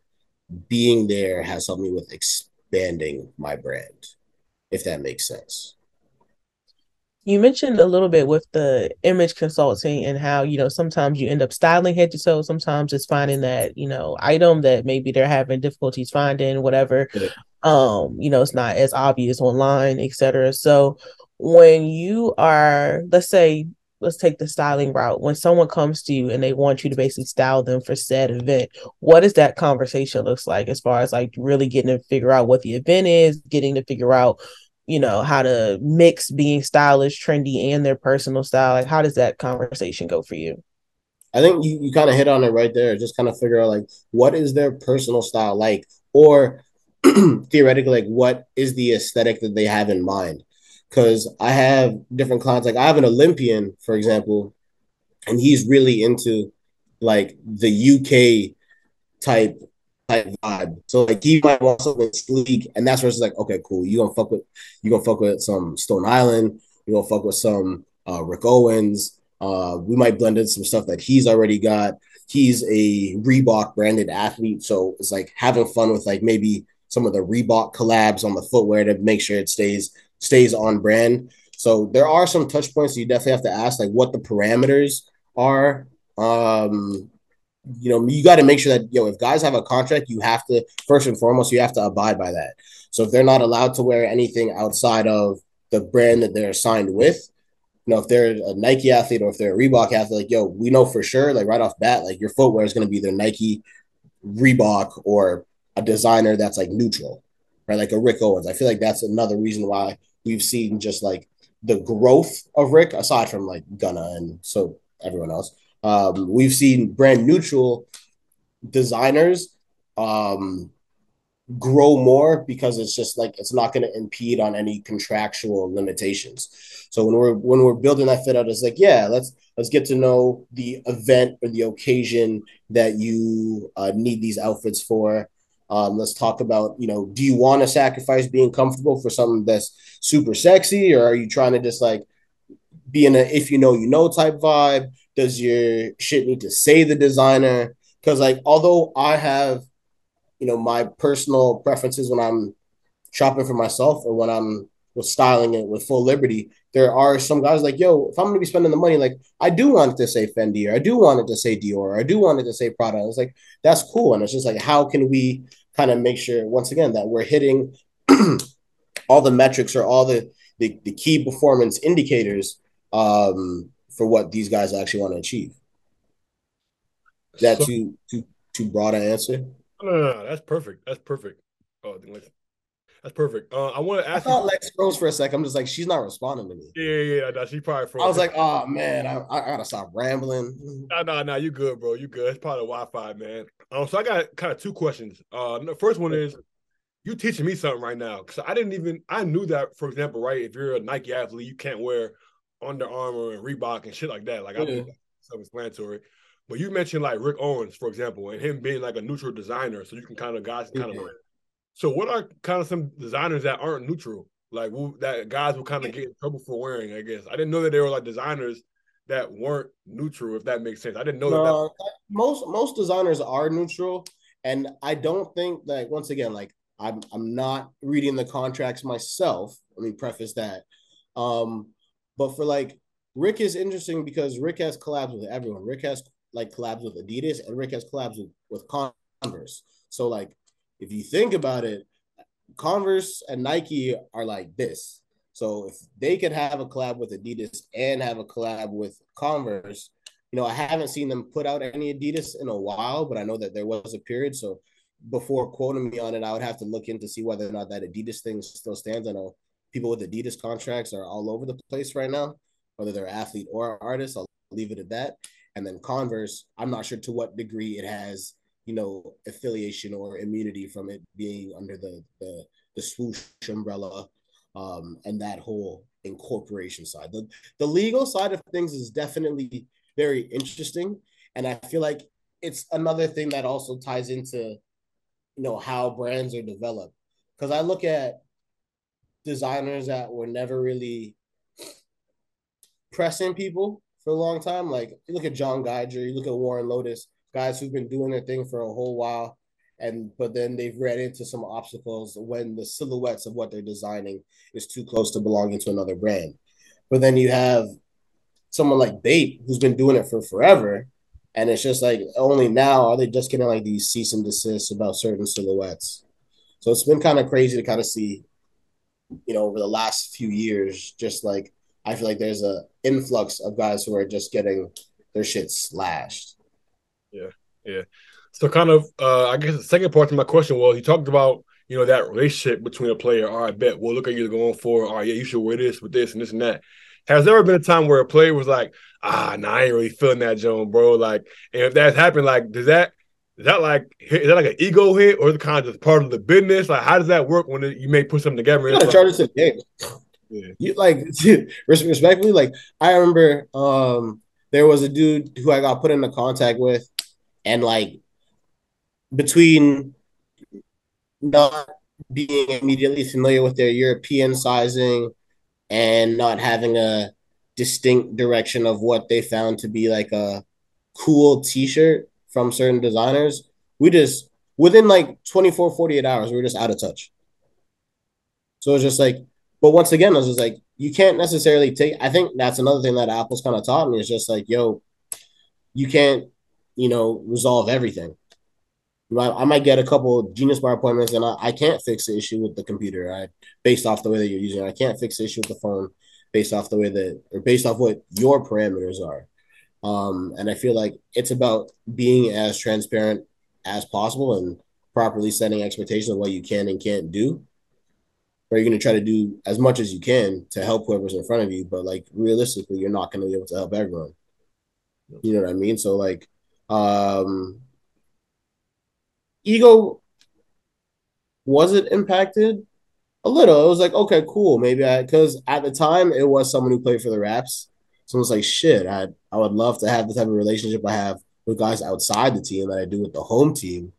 being there has helped me with expanding my brand, if that makes sense. You mentioned a little bit with the image consulting and how, you know, sometimes you end up styling head to toe. Sometimes it's finding that, you know, item that maybe they're having difficulties finding, whatever. Yeah. Um, you know, it's not as obvious online, etc. So when you are, let's say, let's take the styling route. When someone comes to you and they want you to basically style them for said event, what does that conversation looks like as far as like really getting to figure out what the event is, getting to figure out, you know, how to mix being stylish, trendy, and their personal style? Like, how does that conversation go for you? I think you, you kind of hit on it right there. Just kind of figure out like what is their personal style like, or theoretically, like what is the aesthetic that they have in mind because I have different clients. Like I have an Olympian, for example, and he's really into like the UK type type vibe. So like he might want something sleek, and that's where it's like, okay, cool. You gonna fuck with you gonna fuck with some Stone Island. You gonna fuck with some uh, Rick Owens. Uh, we might blend in some stuff that he's already got. He's a Reebok branded athlete, so it's like having fun with like maybe some of the Reebok collabs on the footwear to make sure it stays stays on brand. So there are some touch points you definitely have to ask, like what the parameters are. Um, you know, you got to make sure that yo, if guys have a contract, you have to first and foremost you have to abide by that. So if they're not allowed to wear anything outside of the brand that they're signed with, you know, if they're a Nike athlete or if they're a Reebok athlete, like yo, we know for sure, like right off bat, like your footwear is going to be their Nike, Reebok, or a designer that's like neutral, right? Like a Rick Owens. I feel like that's another reason why we've seen just like the growth of Rick, aside from like Gunna and so everyone else. Um, we've seen brand neutral designers um, grow more because it's just like it's not going to impede on any contractual limitations. So when we're when we're building that fit out, it's like yeah, let's let's get to know the event or the occasion that you uh, need these outfits for. Um, let's talk about, you know, do you want to sacrifice being comfortable for something that's super sexy, or are you trying to just like be in a if you know you know type vibe? Does your shit need to say the designer? Because like, although I have, you know, my personal preferences when I'm shopping for myself or when I'm with styling it with full liberty. There are some guys like, yo, if I'm gonna be spending the money, like I do want it to say Fendi or I do want it to say Dior or I do want it to say Prada. It's like that's cool. And it's just like how can we kind of make sure once again that we're hitting all the metrics or all the the, the key performance indicators um, for what these guys actually want to achieve. Is that so, too too too broad an answer? No, no, no, that's perfect. That's perfect. Oh, that's perfect. Uh, I want to ask. I thought you, Lex froze for a second. I'm just like, she's not responding to me. Yeah, yeah, yeah. she probably froze. I was like, oh man, I, I gotta stop rambling. No, no, no. You good, bro? You good? It's probably Wi-Fi, man. Um, so I got kind of two questions. Uh, the first one is, you teaching me something right now because I didn't even I knew that for example, right? If you're a Nike athlete, you can't wear Under Armour and Reebok and shit like that. Like yeah. I self-explanatory. But you mentioned like Rick Owens, for example, and him being like a neutral designer, so you can kind of guys kind of. So what are kind of some designers that aren't neutral, like that guys will kind of get in trouble for wearing? I guess I didn't know that they were like designers that weren't neutral, if that makes sense. I didn't know no, that, that. Most most designers are neutral, and I don't think that once again, like I'm I'm not reading the contracts myself. Let me preface that. Um, but for like Rick is interesting because Rick has collabs with everyone. Rick has like collabs with Adidas and Rick has collabs with, with Converse. So like if you think about it, Converse and Nike are like this. So if they could have a collab with Adidas and have a collab with Converse, you know, I haven't seen them put out any Adidas in a while, but I know that there was a period. So before quoting me on it, I would have to look in to see whether or not that Adidas thing still stands. I know people with Adidas contracts are all over the place right now, whether they're athlete or artist. I'll leave it at that. And then Converse, I'm not sure to what degree it has, you know, affiliation or immunity from it being under the the, the swoosh umbrella um, and that whole incorporation side. The the legal side of things is definitely very interesting, and I feel like it's another thing that also ties into you know how brands are developed because i look at designers that were never really pressing people for a long time like you look at john geiger you look at warren lotas guys who've been doing their thing for a whole while and but then they've ran into some obstacles when the silhouettes of what they're designing is too close to belonging to another brand but then you have someone like Bape who's been doing it for forever and it's just like only now are they just getting like these cease and desists about certain silhouettes. So it's been kind of crazy to kind of see, you know, over the last few years, just like I feel like there's a influx of guys who are just getting their shit slashed. Yeah, yeah. So kind of, uh, I guess the second part of my question was you talked about you know that relationship between a player. All right, bet. Well, look at you going for. All right, yeah, you should wear this with this and this and that. Has there ever been a time where a player was like, ah, nah, I ain't really feeling that, Joan, bro? Like, and if that's happened, like, does that is that like is that like an ego hit or is it kind of just part of the business? Like, how does that work when you may put something together? You charge the game. Yeah. You like respectfully, like I remember um there was a dude who I got put into contact with, and like between not being immediately familiar with their European sizing and not having a distinct direction of what they found to be like a cool t-shirt from certain designers we just within like 24 48 hours we are just out of touch. So it's just like but once again i was just like you can't necessarily take i think that's another thing that apple's kind of taught me is just like yo you can't you know resolve everything I, might get a couple Genius Bar appointments, and I, I can't fix the issue with the computer. I based off the way that you're using it. I can't fix the issue with the phone based off the way that, or based off what your parameters are. Um, and I feel like it's about being as transparent as possible and properly setting expectations of what you can and can't do. Or you're going to try to do as much as you can to help whoever's in front of you, but like realistically, you're not going to be able to help everyone. You know what I mean? So like, um, ego was it impacted a little. It was like, okay, cool. Maybe I because at the time it was someone who played for the Raps. So like, shit, I I would love to have the type of relationship I have with guys outside the team that I do with the home team.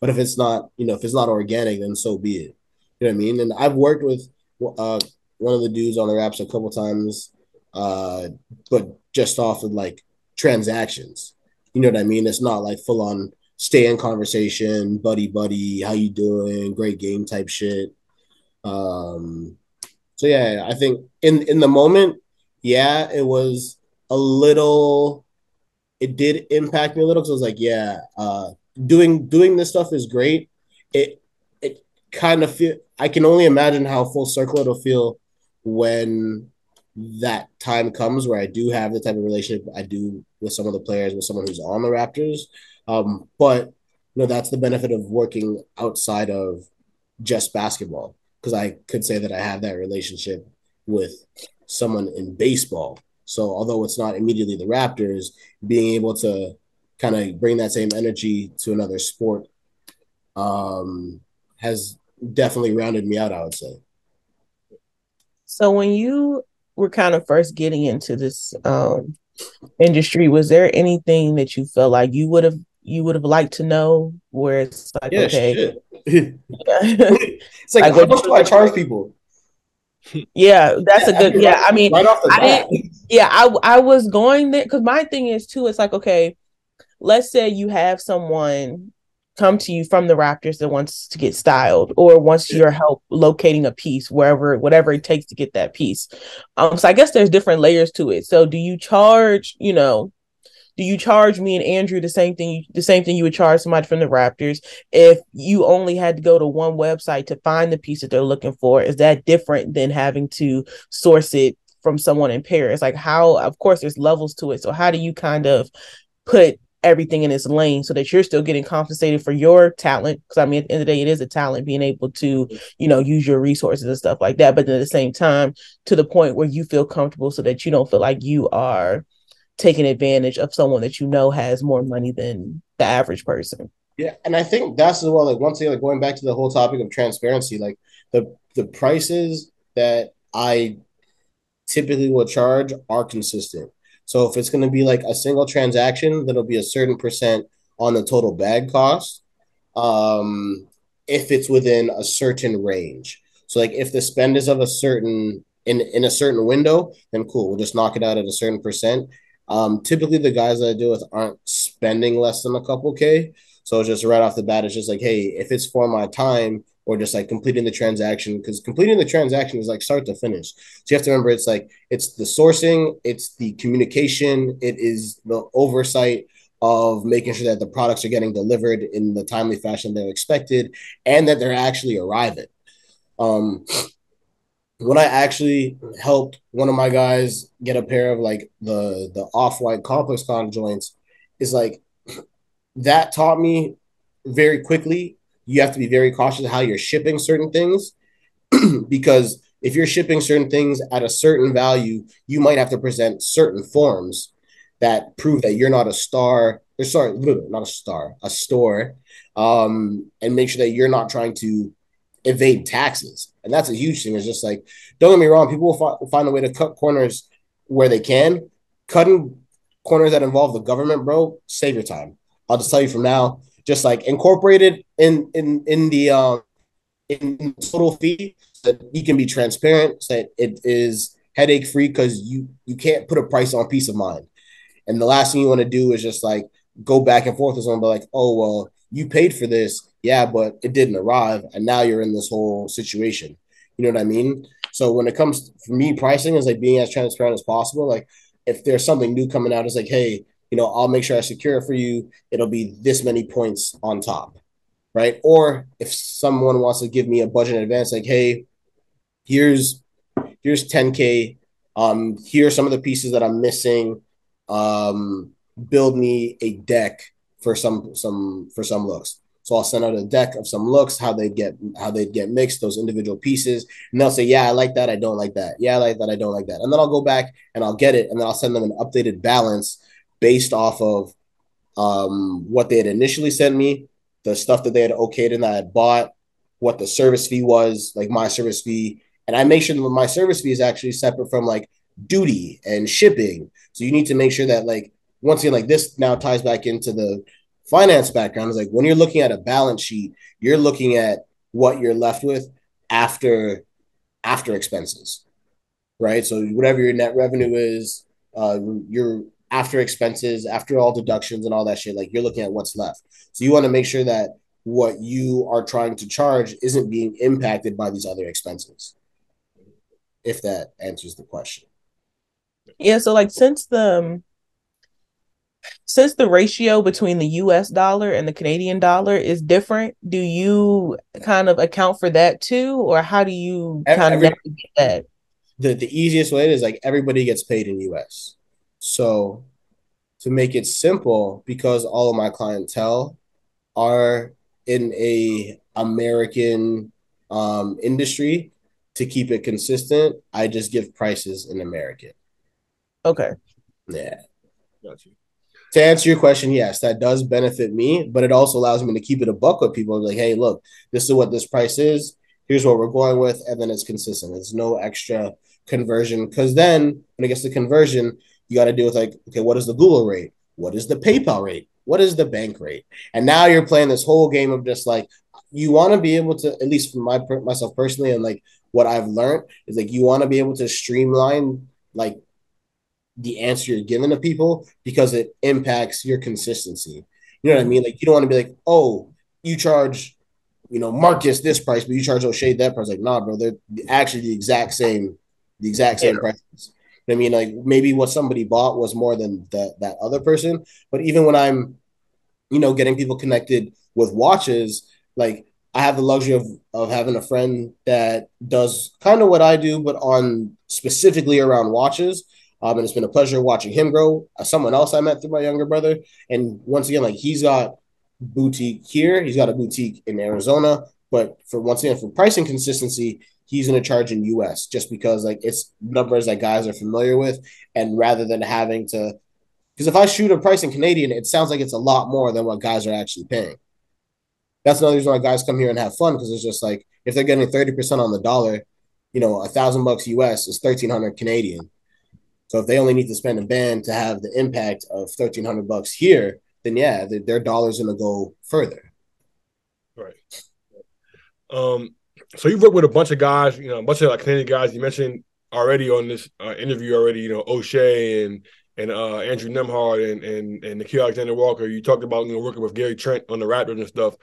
But if it's not, you know, if it's not organic, then so be it. You know what I mean? And I've worked with uh, one of the dudes on the Raps a couple times, uh, but just off of like transactions. You know what I mean? It's not like full on stay in conversation, buddy, buddy, how you doing? Great game type shit. Um, So yeah, I think in in the moment, yeah, it was a little. It did impact me a little because I was like, yeah, uh, doing doing this stuff is great. It it kind of feel. I can only imagine how full circle it'll feel when that time comes where I do have the type of relationship I do with some of the players, with someone who's on the Raptors. Um, but you know, that's the benefit of working outside of just basketball because I could say that I have that relationship with someone in baseball. So although it's not immediately the Raptors, being able to kind of bring that same energy to another sport um, has definitely rounded me out. I would say. So when you were kind of first getting into this um, industry, was there anything that you felt like you would have you would have liked to know? Where it's like, yeah, okay, it's like, like how much do I charge people? Yeah, that's yeah, a good. Yeah, I mean, right off the I didn't. Yeah, I I was going there because my thing is too. It's like okay, let's say you have someone come to you from the Raptors that wants to get styled or wants your help locating a piece wherever whatever it takes to get that piece. Um so I guess there's different layers to it. So do you charge, you know, do you charge me and Andrew the same thing the same thing you would charge somebody from the Raptors if you only had to go to one website to find the piece that they're looking for? Is that different than having to source it from someone in Paris? Like how of course there's levels to it. So how do you kind of put everything in its lane so that you're still getting compensated for your talent because i mean at the end of the day it is a talent being able to you know use your resources and stuff like that but at the same time to the point where you feel comfortable so that you don't feel like you are taking advantage of someone that you know has more money than the average person. Yeah, and I think that's as well. Like once again, like going back to the whole topic of transparency, like the the prices that I typically will charge are consistent. So if it's going to be like a single transaction, that'll be a certain percent on the total bag cost. Um, if it's within a certain range. So like if the spend is of a certain in in a certain window, then cool, we'll just knock it out at a certain percent. Um, typically, the guys that I deal with aren't spending less than a couple K. So just right off the bat, it's just like, hey, if it's for my time or just like completing the transaction, because completing the transaction is like start to finish. So you have to remember it's like it's the sourcing, it's the communication, it is the oversight of making sure that the products are getting delivered in the timely fashion they're expected and that they're actually arriving. Um, when I actually helped one of my guys get a pair of like the the off white ComplexCon joints, is like that taught me very quickly. You have to be very cautious how you're shipping certain things because if you're shipping certain things at a certain value, you might have to present certain forms that prove that you're not a star. Or sorry, not a star, a store, um, and make sure that you're not trying to evade taxes. And that's a huge thing. It's just like, don't get me wrong, people will fi- find a way to cut corners where they can. Cutting corners that involve the government, bro, save your time. I'll just tell you from now, just like incorporated in in in the um in total fee so that you can be transparent, so that it is headache free because you you can't put a price on peace of mind. And the last thing you want to do is just like go back and forth with someone, but like, oh well, you paid for this yeah, but it didn't arrive, and now you're in this whole situation. You know what I mean? So when it comes for me, pricing is like being as transparent as possible. Like if there's something new coming out, it's like, hey, you know, I'll make sure I secure it for you. It'll be this many points on top, right? Or if someone wants to give me a budget in advance, like, hey, here's here's 10k. Um, here are some of the pieces that I'm missing. Um, build me a deck for some some for some looks. So I'll send out a deck of some looks, how they get how they get mixed, those individual pieces, and they'll say, "Yeah, I like that. I don't like that. Yeah, I like that. I don't like that." And then I'll go back and I'll get it, and then I'll send them an updated balance based off of um, what they had initially sent me, the stuff that they had okayed and I had bought, what the service fee was, like my service fee, and I make sure that my service fee is actually separate from like duty and shipping. So you need to make sure that like once again, like this now ties back into the finance background is like when you're looking at a balance sheet, you're looking at what you're left with after after expenses, right? So whatever your net revenue is, uh, your after expenses, after all deductions and all that shit, like you're looking at what's left. So you want to make sure that what you are trying to charge isn't being impacted by these other expenses. if that answers the question. Yeah, so like since the um, since the ratio between the US dollar and the Canadian dollar is different, do you kind of account for that too or how do you kind Every, of navigate that? The the easiest way is like everybody gets paid in US. So to make it simple because all of my clientele are in a American um, industry to keep it consistent, I just give prices in American. Okay. Yeah. Got you. To answer your question, yes, that does benefit me, but it also allows me to keep it a buck with people. Like, hey, look, this is what this price is. Here's what we're going with, and then it's consistent. It's no extra conversion because then when it gets to conversion, you got to deal with like, okay, what is the Google rate? What is the PayPal rate? What is the bank rate? And now you're playing this whole game of just like you want to be able to, at least for my myself personally, and like what I've learned is like you want to be able to streamline like the answer you're giving to people because it impacts your consistency. You know what I mean? Like you don't want to be like, oh, you charge, you know, Marcus this price, but you charge Oshae that price. Like, nah, bro, they're actually the exact same, the exact same yeah. prices. I mean, like maybe what somebody bought was more than that that other person. But even when I'm, you know, getting people connected with watches, like I have the luxury of of having a friend that does kind of what I do, but on specifically around watches. Um, and it's been a pleasure watching him grow. Uh, someone else I met through my younger brother, and once again, like he's got boutique here, he's got a boutique in Arizona. But for once again, for pricing consistency, he's going to charge in US just because like it's numbers that guys are familiar with, and rather than having to, because if I shoot a price in Canadian, it sounds like it's a lot more than what guys are actually paying. That's another reason why guys come here and have fun because it's just like if they're getting thirty percent on the dollar, you know, a thousand bucks US is thirteen hundred Canadian so if they only need to spend a band to have the impact of thirteen hundred bucks here, then yeah, their, their dollar's gonna go further. Right. Um. So you've worked with a bunch of guys, you know, a bunch of like Canadian guys. You mentioned already on this uh, interview already, you know, Oshae and and uh, Andrew Nembhard and and and Nickeil Alexander Walker. You talked about you know working with Gary Trent on the Raptors and stuff.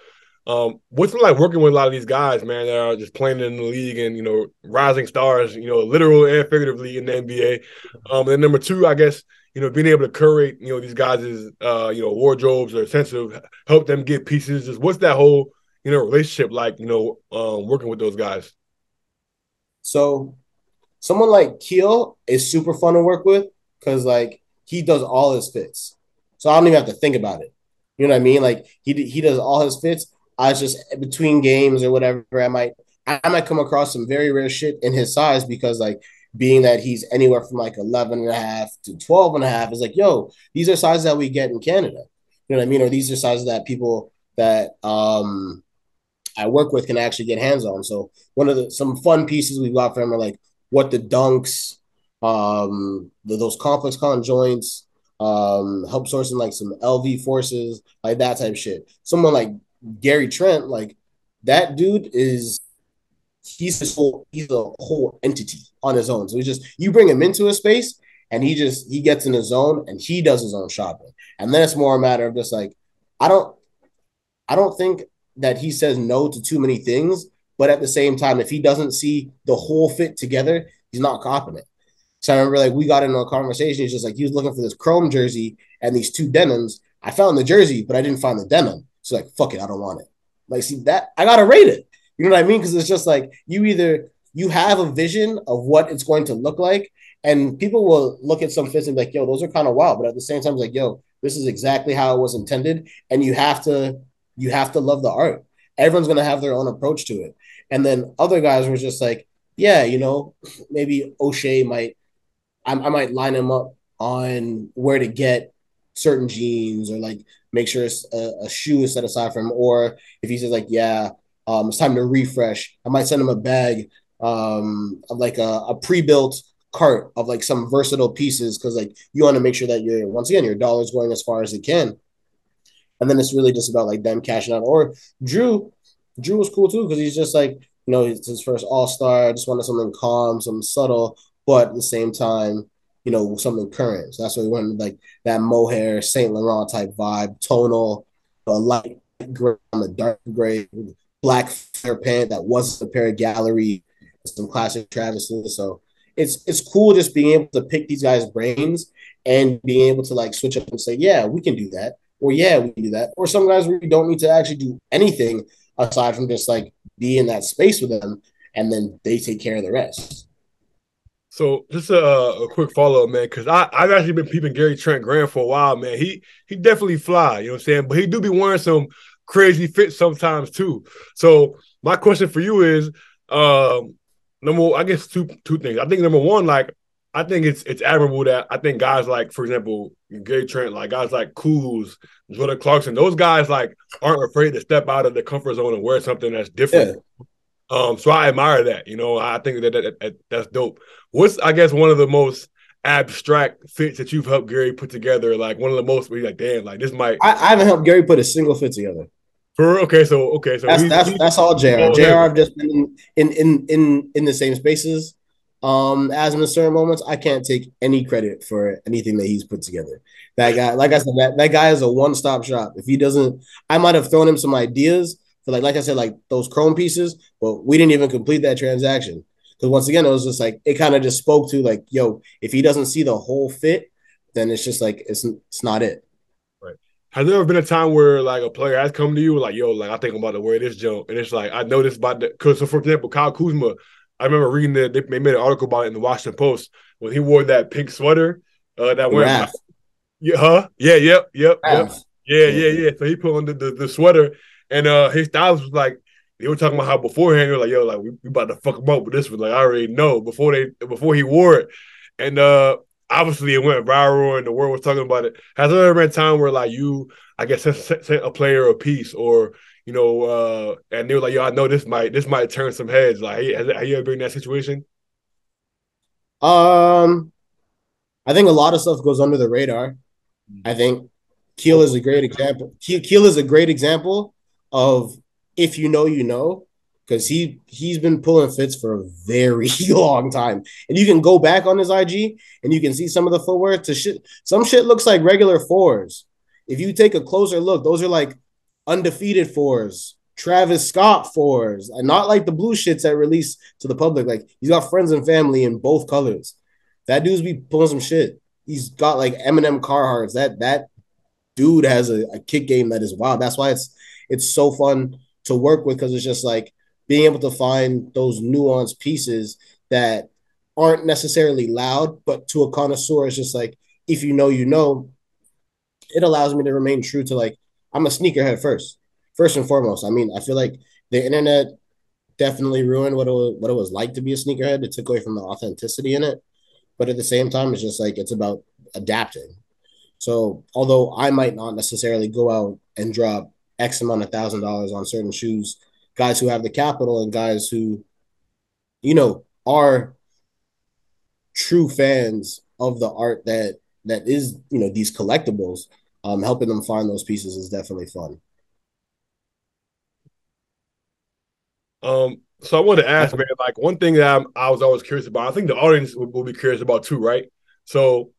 Um, what's it like working with a lot of these guys, man, that are just playing in the league and you know rising stars, you know, literal and figuratively in the NBA. Um, and number two, I guess you know being able to curate you know these guys' uh, you know wardrobes or sense of help them get pieces. Just what's that whole you know relationship like? You know, um, working with those guys. So, someone like Keel is super fun to work with because like he does all his fits, so I don't even have to think about it. You know what I mean? Like he he does all his fits I was just between games or whatever, I might I might come across some very rare shit in his size because like being that he's anywhere from like 11 and a half to 12 and a half is like, yo, these are sizes that we get in Canada. You know what I mean? Or these are sizes that people that um I work with can actually get hands on. So one of the some fun pieces we've got for him are like what the dunks, um, the, those ComplexCon joints, um, help sourcing like some LV forces, like that type shit. Someone like Gary Trent, like that dude is he's this whole he's a whole entity on his own. So he just you bring him into a space and he just he gets in his zone and he does his own shopping. And then it's more a matter of just like I don't I don't think that he says no to too many things, but at the same time, if he doesn't see the whole fit together, he's not copping it. So I remember like we got into a conversation. He's just like he was looking for this chrome jersey and these two denims. I found the jersey, but I didn't find the denim. So like, fuck it, I don't want it. Like, see that I gotta rate it. You know what I mean? Because it's just like you either you have a vision of what it's going to look like, and people will look at some fits and be like, yo, those are kind of wild. But at the same time, it's like, yo, this is exactly how it was intended. And you have to you have to love the art. Everyone's gonna have their own approach to it. And then other guys were just like, yeah, you know, maybe Oshae might I, I might line him up on where to get certain jeans or like make sure a, a, shoe is set aside for him. Or if he says like, yeah, um, it's time to refresh, I might send him a bag um, of like a, a pre-built cart of like some versatile pieces because like you want to make sure that you're once again your dollar's going as far as it can. And then it's really just about like them cashing out. Or Drew, Drew was cool too because he's just like you know it's his first All Star. I just wanted something calm, some subtle, but at the same time you know, something current. So that's why we wanted like that mohair, Saint Laurent type vibe, tonal, a light gray on the dark gray, black flare pant that was a pair of gallery, some classic Travis's. So it's it's cool just being able to pick these guys' brains and being able to like switch up and say, yeah, we can do that, or yeah, we do that, or some guys we don't need to actually do anything aside from just like be in that space with them, and then they take care of the rest. So just a, a quick follow up, man, because I've actually been peeping Gary Trent Graham for a while, man. He he definitely fly, you know what I'm saying, but he do be wearing some crazy fits sometimes too. So my question for you is, um, number I guess two two things. I think number one, like I think it's it's admirable that I think guys like, for example, Gary Trent, like guys like Kuz, Jordan Clarkson, those guys like aren't afraid to step out of the comfort zone and wear something that's different. Yeah. Um, so I admire that. You know, I think that, that, that, that's dope. What's I guess one of the most abstract fits that you've helped Gary put together? Like one of the most where you're like, damn, like this might. I, I haven't helped Gary put a single fit together. For okay, so okay, so that's that's, that's all Jr. Oh, Jr. I've just been in in in in the same spaces. Um, as in certain moments, I can't take any credit for anything that he's put together. That guy, like I said, that, that guy is a one stop shop. If he doesn't, I might have thrown him some ideas for like like I said, like those chrome pieces, but we didn't even complete that transaction because once again, it was just like it kind of just spoke to like, yo, if he doesn't see the whole fit, then it's just like it's it's not it. Right. Has there ever been a time where like a player has come to you like, yo, like I think I'm about to wear this jump, and it's like I know this about the because so for example, Kyle Kuzma, I remember reading that they made an article about it in the Washington Post when he wore that pink sweater uh, that went, yeah, huh? Yeah, yep, yep, yep, yeah, yeah, yeah. So he put on the, the, the sweater, and uh his stylist was like, they were talking about how beforehand they were like, yo, like we, we about to fuck him up with this one. Like I already know before they before he wore it, and uh obviously it went viral and the world was talking about it. Has there ever been a time where like you, I guess, sent, sent a player a piece or you know, uh, and they were like, "Yo, I know this might this might turn some heads." Like, has, have you ever been in that situation? Um, I think a lot of stuff goes under the radar. I think Keel is a great example. Keel is a great example of if you know, you know because he he's been pulling fits for a very long time. And you can go back on his IG and you can see some of the footwear to shit. Some shit looks like regular fours. If you take a closer look, those are like undefeated fours, Travis Scott fours, and not like the blue shits that release to the public. Like he's got friends and family in both colors. That dude's be pulling some shit. He's got like Eminem Carhartts. That that dude has a, a kick game that is wild. That's why it's it's so fun to work with because it's just like being able to find those nuanced pieces that aren't necessarily loud, but to a connoisseur, it's just like if you know, you know. It allows me to remain true to like I'm a sneakerhead first, first and foremost. I mean, I feel like the internet definitely ruined what it was, what it was like to be a sneakerhead. It took away from the authenticity in it, but at the same time, it's just like it's about adapting. So although I might not necessarily go out and drop X amount of thousand dollars on certain shoes guys who have the capital and guys who, you know, are true fans of the art that that is, you know, these collectibles. Um, helping them find those pieces is definitely fun. Um, so I wanted to ask, man, like one thing that I'm, i was always curious about. I think the audience will, will, be curious about too, right? So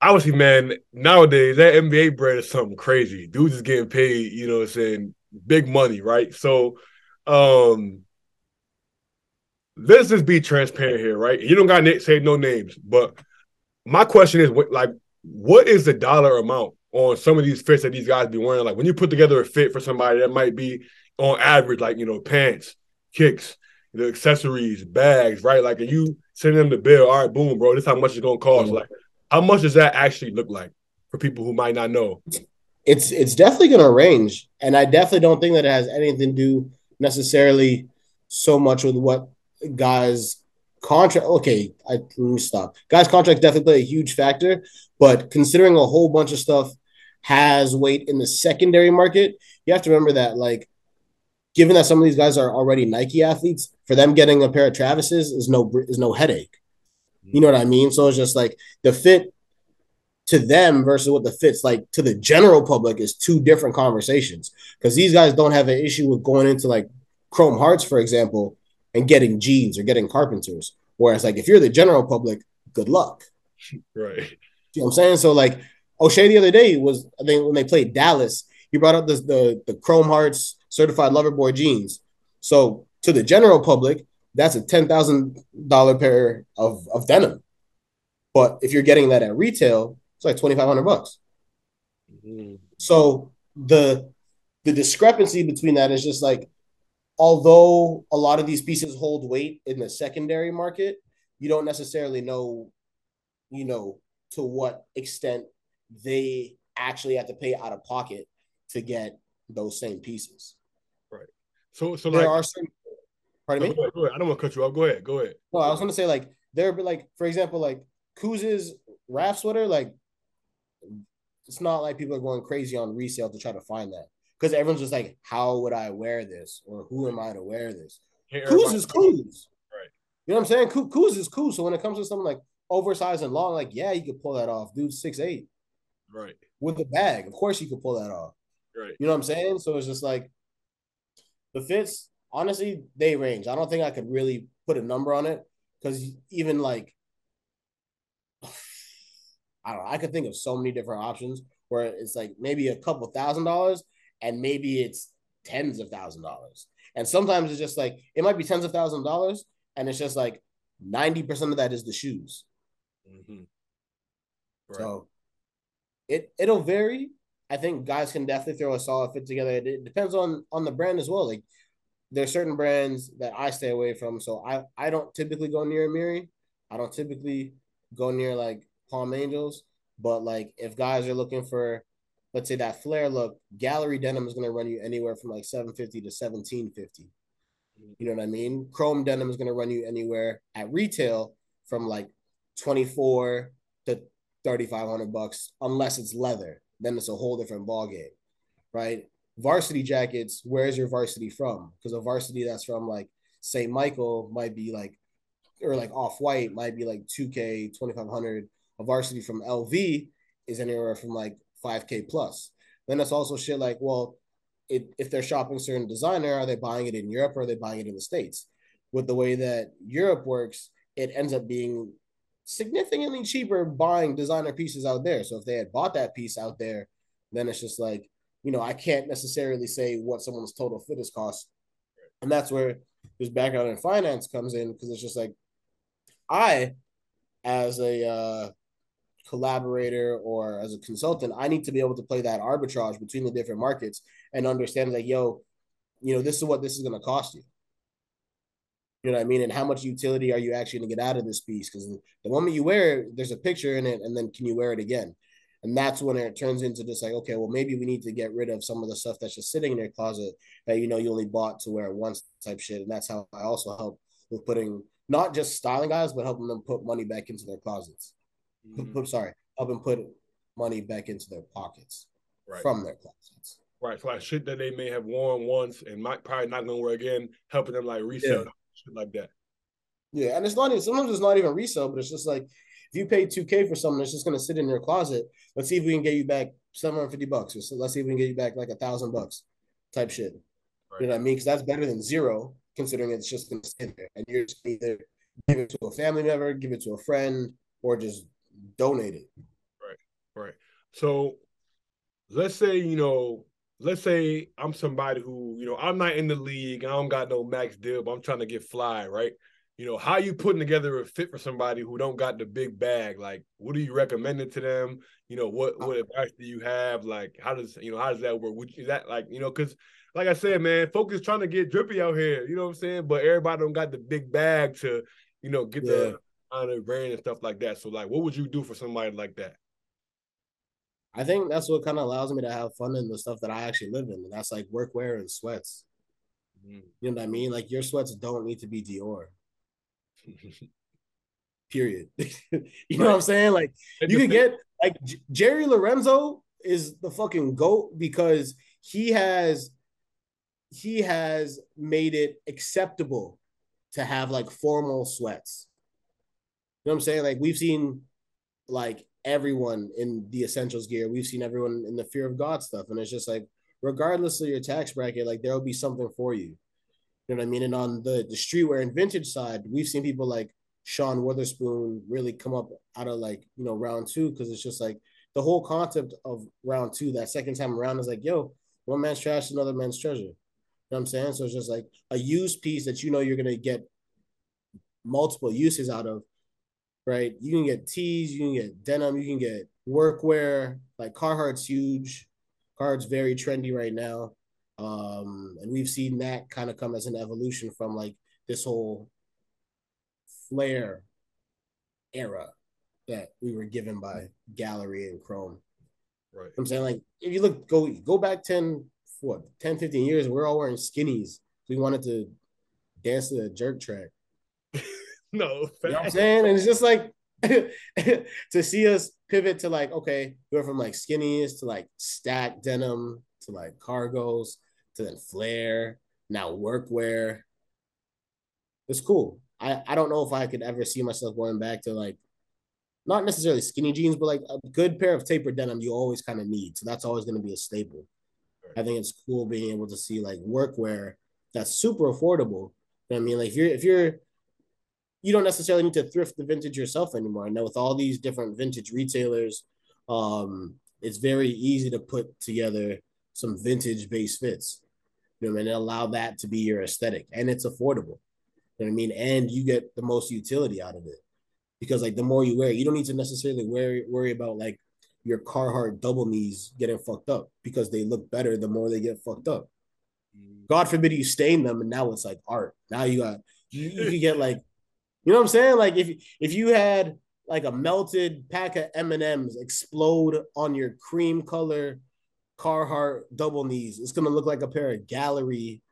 obviously, man, nowadays that NBA bread is something crazy. Dudes is getting paid, you know, saying big money, right? So, um, let's just be transparent here, right? You don't got to say no names, but my question is, what like, what is the dollar amount on some of these fits that these guys be wearing? Like, when you put together a fit for somebody that might be on average, like you know, pants, kicks, the accessories, bags, right? Like, and you send them the bill. All right, boom, bro. This how much it's gonna cost. Mm-hmm. Like, how much does that actually look like for people who might not know? it's it's definitely going to range, and I definitely don't think that it has anything to do necessarily so much with what guys contract. Okay, I let me stop. Guys contract definitely play a huge factor, but considering a whole bunch of stuff has weight in the secondary market, you have to remember that like given that some of these guys are already Nike athletes, for them getting a pair of Travis's is no is no headache. Mm-hmm. You know what I mean? So it's just like the fit to them versus what the fits like to the general public is two different conversations. Because these guys don't have an issue with going into like chrome hearts for example and getting jeans or getting carpenters. Whereas like if you're the general public good luck. Right you know what i'm saying so like Oshae the other day was i think when they played dallas he brought up this, the the chrome hearts certified lover boy jeans so to the general public that's a ten thousand dollar pair of of denim. But if you're getting that at retail, it's like twenty five hundred bucks. Mm-hmm. So the the discrepancy between that is just like, although a lot of these pieces hold weight in the secondary market, you don't necessarily know, you know, to what extent they actually have to pay out of pocket to get those same pieces. Right. So, so there like, are some. Pardon me. Go ahead, go ahead. I don't want to cut you off. Go ahead. Go ahead. No, I was going to say like there, like for example, like Kuz's RAF sweater, like it's not like people are going crazy on resale to try to find that because everyone's just like, how would I wear this or who am I to wear this? Hey, Kuz is Kuz. Right. You know what I'm saying? Kuz is cool. So when it comes to something like oversized and long, like yeah, you could pull that off. Dude, six eight. Right. With a bag, of course you could pull that off. Right. You know what I'm saying? So it's just like the fits. Honestly, they range. I don't think I could really put a number on it because even like I don't know. I could think of so many different options where it's like maybe a couple thousand dollars and maybe it's tens of thousand dollars. And sometimes it's just like it might be tens of thousand dollars and it's just like 90% of that is the shoes. Mm-hmm. Right. So it it'll vary. I think guys can definitely throw a solid fit together. It depends on on the brand as well. Like there's certain brands that I stay away from. So I I don't typically go near Amiri. I don't typically go near like Palm Angels. But like if guys are looking for let's say that flare look, gallery denim is gonna run you anywhere from like 750 to 1750. You know what I mean? Chrome denim is gonna run you anywhere at retail from like 24 to 3500 bucks unless it's leather. Then it's a whole different ball game, right? Varsity jackets, where's your varsity from? Because a varsity that's from like St. Michael might be like or like off white might be like 2K, 2500 a varsity from LV is anywhere from like 5K plus. Then it's also shit like, well, it, if they're shopping certain designer, are they buying it in Europe or are they buying it in the States? With the way that Europe works, it ends up being significantly cheaper buying designer pieces out there. So if they had bought that piece out there, then it's just like, you know, I can't necessarily say what someone's total fit is cost. And that's where this background in finance comes in because it's just like I, as a uh, collaborator or as a consultant, I need to be able to play that arbitrage between the different markets and understand like, yo, you know, this is what this is going to cost you. You know what I mean? And how much utility are you actually going to get out of this piece? Because the moment you wear it, there's a picture in it, and then can you wear it again? And that's when it turns into just like, okay, well, maybe we need to get rid of some of the stuff that's just sitting in your closet that you know you only bought to wear once type shit. And that's how I also help with putting not just styling guys, but helping them put money back into their closets mm-hmm. put, sorry, help them put money back into their pockets right. from their closets. Right. So like shit that they may have worn once and might probably not gonna wear again, helping them like resell yeah. Shit like that. Yeah, and it's not even sometimes it's not even resale, but it's just like if you pay 2K for something that's just gonna sit in your closet, let's see if we can get you back 750 bucks. Or so let's see if we can get you back like a thousand bucks type shit. Right. You know what I mean? Because that's better than zero, considering it's just gonna sit there. And you're just either give it to a family member, give it to a friend, or just donate it. Right, right. So let's say, you know, let's say I'm somebody who, you know, I'm not in the league, I don't got no max deal, but I'm trying to get fly, right? You know, how you putting together a fit for somebody who don't got the big bag? Like, what are you recommending to them? You know, what what uh-huh. advice do you have? Like, how does you know how does that work? Would is that like you know, because like I said, man, folks trying to get drippy out here. You know what I'm saying? But everybody don't got the big bag to you know get yeah. the on a brand and stuff like that. So like, what would you do for somebody like that? I think that's what kind of allows me to have fun in the stuff that I actually live in, and that's like workwear and sweats. Mm-hmm. You know what I mean? Like your sweats don't need to be Dior. Period. you right. know what I'm saying? Like you can get like J- Jerry Lorenzo is the fucking goat because he has he has made it acceptable to have like formal sweats You know what I'm saying? Like we've seen like everyone in the essentials gear. We've seen everyone in the fear of God stuff. And it's just like, regardless of your tax bracket, like there'll be something for you. You know what I mean? And on the, the streetwear and vintage side, we've seen people like Sean Wotherspoon really come up out of like, you know, round two, because it's just like the whole concept of round two, that second time around is like, yo, one man's trash, is another man's treasure. You know what I'm saying? So it's just like a used piece that you know you're gonna get multiple uses out of. Right, you can get tees, you can get denim, you can get workwear. Like Carhartt's huge. Carhartt's very trendy right now, um, and we've seen that kind of come as an evolution from like this whole flare era that we were given by Gallery and Chrome. Right. I'm saying like if you look go go back 10 what 10 15 years we're all wearing skinnies. We wanted to dance to the jerk track. no, you know I'm saying? And it's just like to see us pivot to like, okay, we from like skinnies to like stack denim to like cargos to then flare, now workwear. It's cool. I, I don't know if I could ever see myself going back to like not necessarily skinny jeans, but like a good pair of tapered denim you always kind of need. So that's always going to be a staple. I think it's cool being able to see like workwear that's super affordable. You know I mean, like if you're if you're you don't necessarily need to thrift the vintage yourself anymore. I know with all these different vintage retailers, um, it's very easy to put together some vintage base fits. You know, and allow that to be your aesthetic, and it's affordable. You know what I mean? And you get the most utility out of it because like the more you wear, you don't need to necessarily worry worry about like your Carhartt double knees getting fucked up because they look better the more they get fucked up. Mm. God forbid you stain them and now it's like art. Now you got you, you can get like you know what I'm saying? Like if if you had like a melted pack of M&Ms explode on your cream color Carhartt double knees, it's gonna look like a pair of gallery.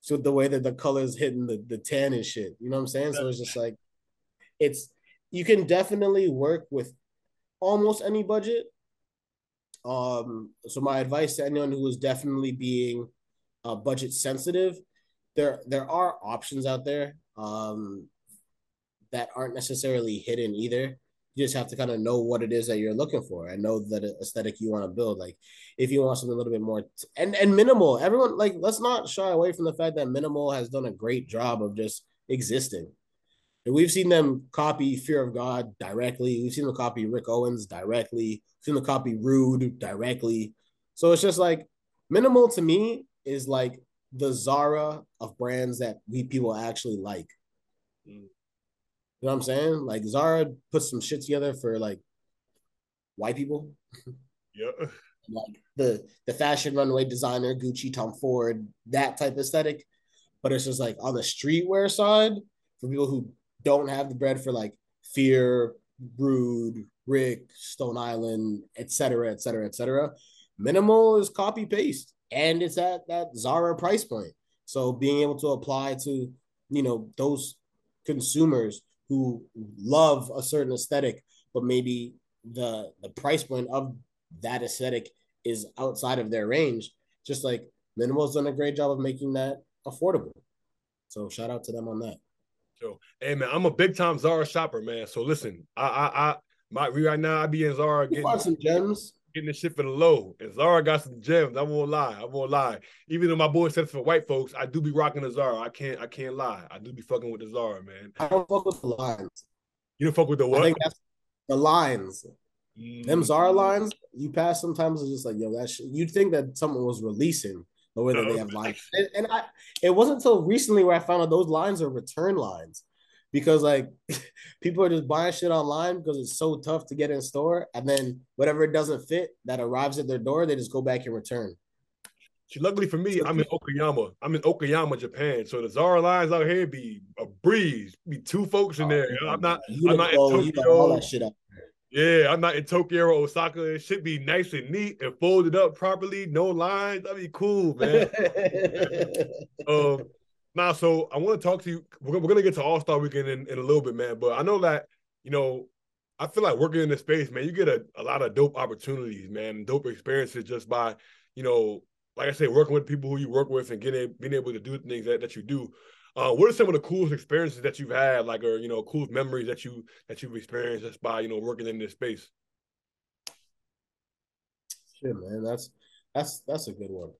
So the way that the colors hitting the, the tan and shit. You know what I'm saying? So it's just like it's you can definitely work with almost any budget. Um, so my advice to anyone who is definitely being uh, budget sensitive, there there are options out there um, that aren't necessarily hidden either. You just have to kind of know what it is that you're looking for and know that aesthetic you want to build. Like if you want something a little bit more t- and and minimal, everyone like let's not shy away from the fact that minimal has done a great job of just existing. And we've seen them copy Fear of God directly. We've seen them copy Rick Owens directly. We've seen them copy Rhude directly. So it's just like minimal to me is like the Zara of brands that we people actually like. Mm. You know what I'm saying? Like Zara puts some shit together for like white people. Yeah. like the the fashion runway designer, Gucci, Tom Ford, that type of aesthetic. But it's just like on the streetwear side, for people who don't have the bread for like Fear, Rhude, Rick, Stone Island, etc., etc., etc. Minimal is copy paste, and it's at that Zara price point. So being able to apply to you know those consumers who love a certain aesthetic, but maybe the the price point of that aesthetic is outside of their range. Just like Minimal's done a great job of making that affordable. So shout out to them on that. So, hey man, I'm a big time Zara shopper, man. So listen, I I I my right now I be in Zara getting some gems. Getting the shit for the low. And Zara got some gems. I won't lie. I won't lie. Even though my boy said for white folks, I do be rocking the Zara. I can't I can't lie. I do be fucking with the Zara, man. I don't fuck with the lines. You don't fuck with the what? I think that's the lines. Mm. Them Zara lines, you pass sometimes it's just like, yo, that shit. You'd think that someone was releasing the way that no. they have lines. And, and I, it wasn't until recently where I found out those lines are return lines because like people are just buying shit online because it's so tough to get in store, and then whatever it doesn't fit that arrives at their door, they just go back and return. See, luckily for me, I'm in Okayama. I'm in Okayama, Japan. So the Zara lines out here be a breeze. Be two folks in there. I'm not. I'm not in Tokyo. All that shit up yeah, I'm not in Tokyo or Osaka. It should be nice and neat and folded up properly, no lines. That'd be cool, man. um, now, so I want to talk to you. We're, we're gonna get to All Star Weekend in, in a little bit, man. But I know that you know, I feel like working in this space, man. You get a, a lot of dope opportunities, man, dope experiences just by you know, like I say, working with people who you work with and getting being able to do things that, that you do. Uh, what are some of the coolest experiences that you've had, like, or you know, coolest memories that you that you've experienced just by you know working in this space? Shit, man, that's that's that's a good one.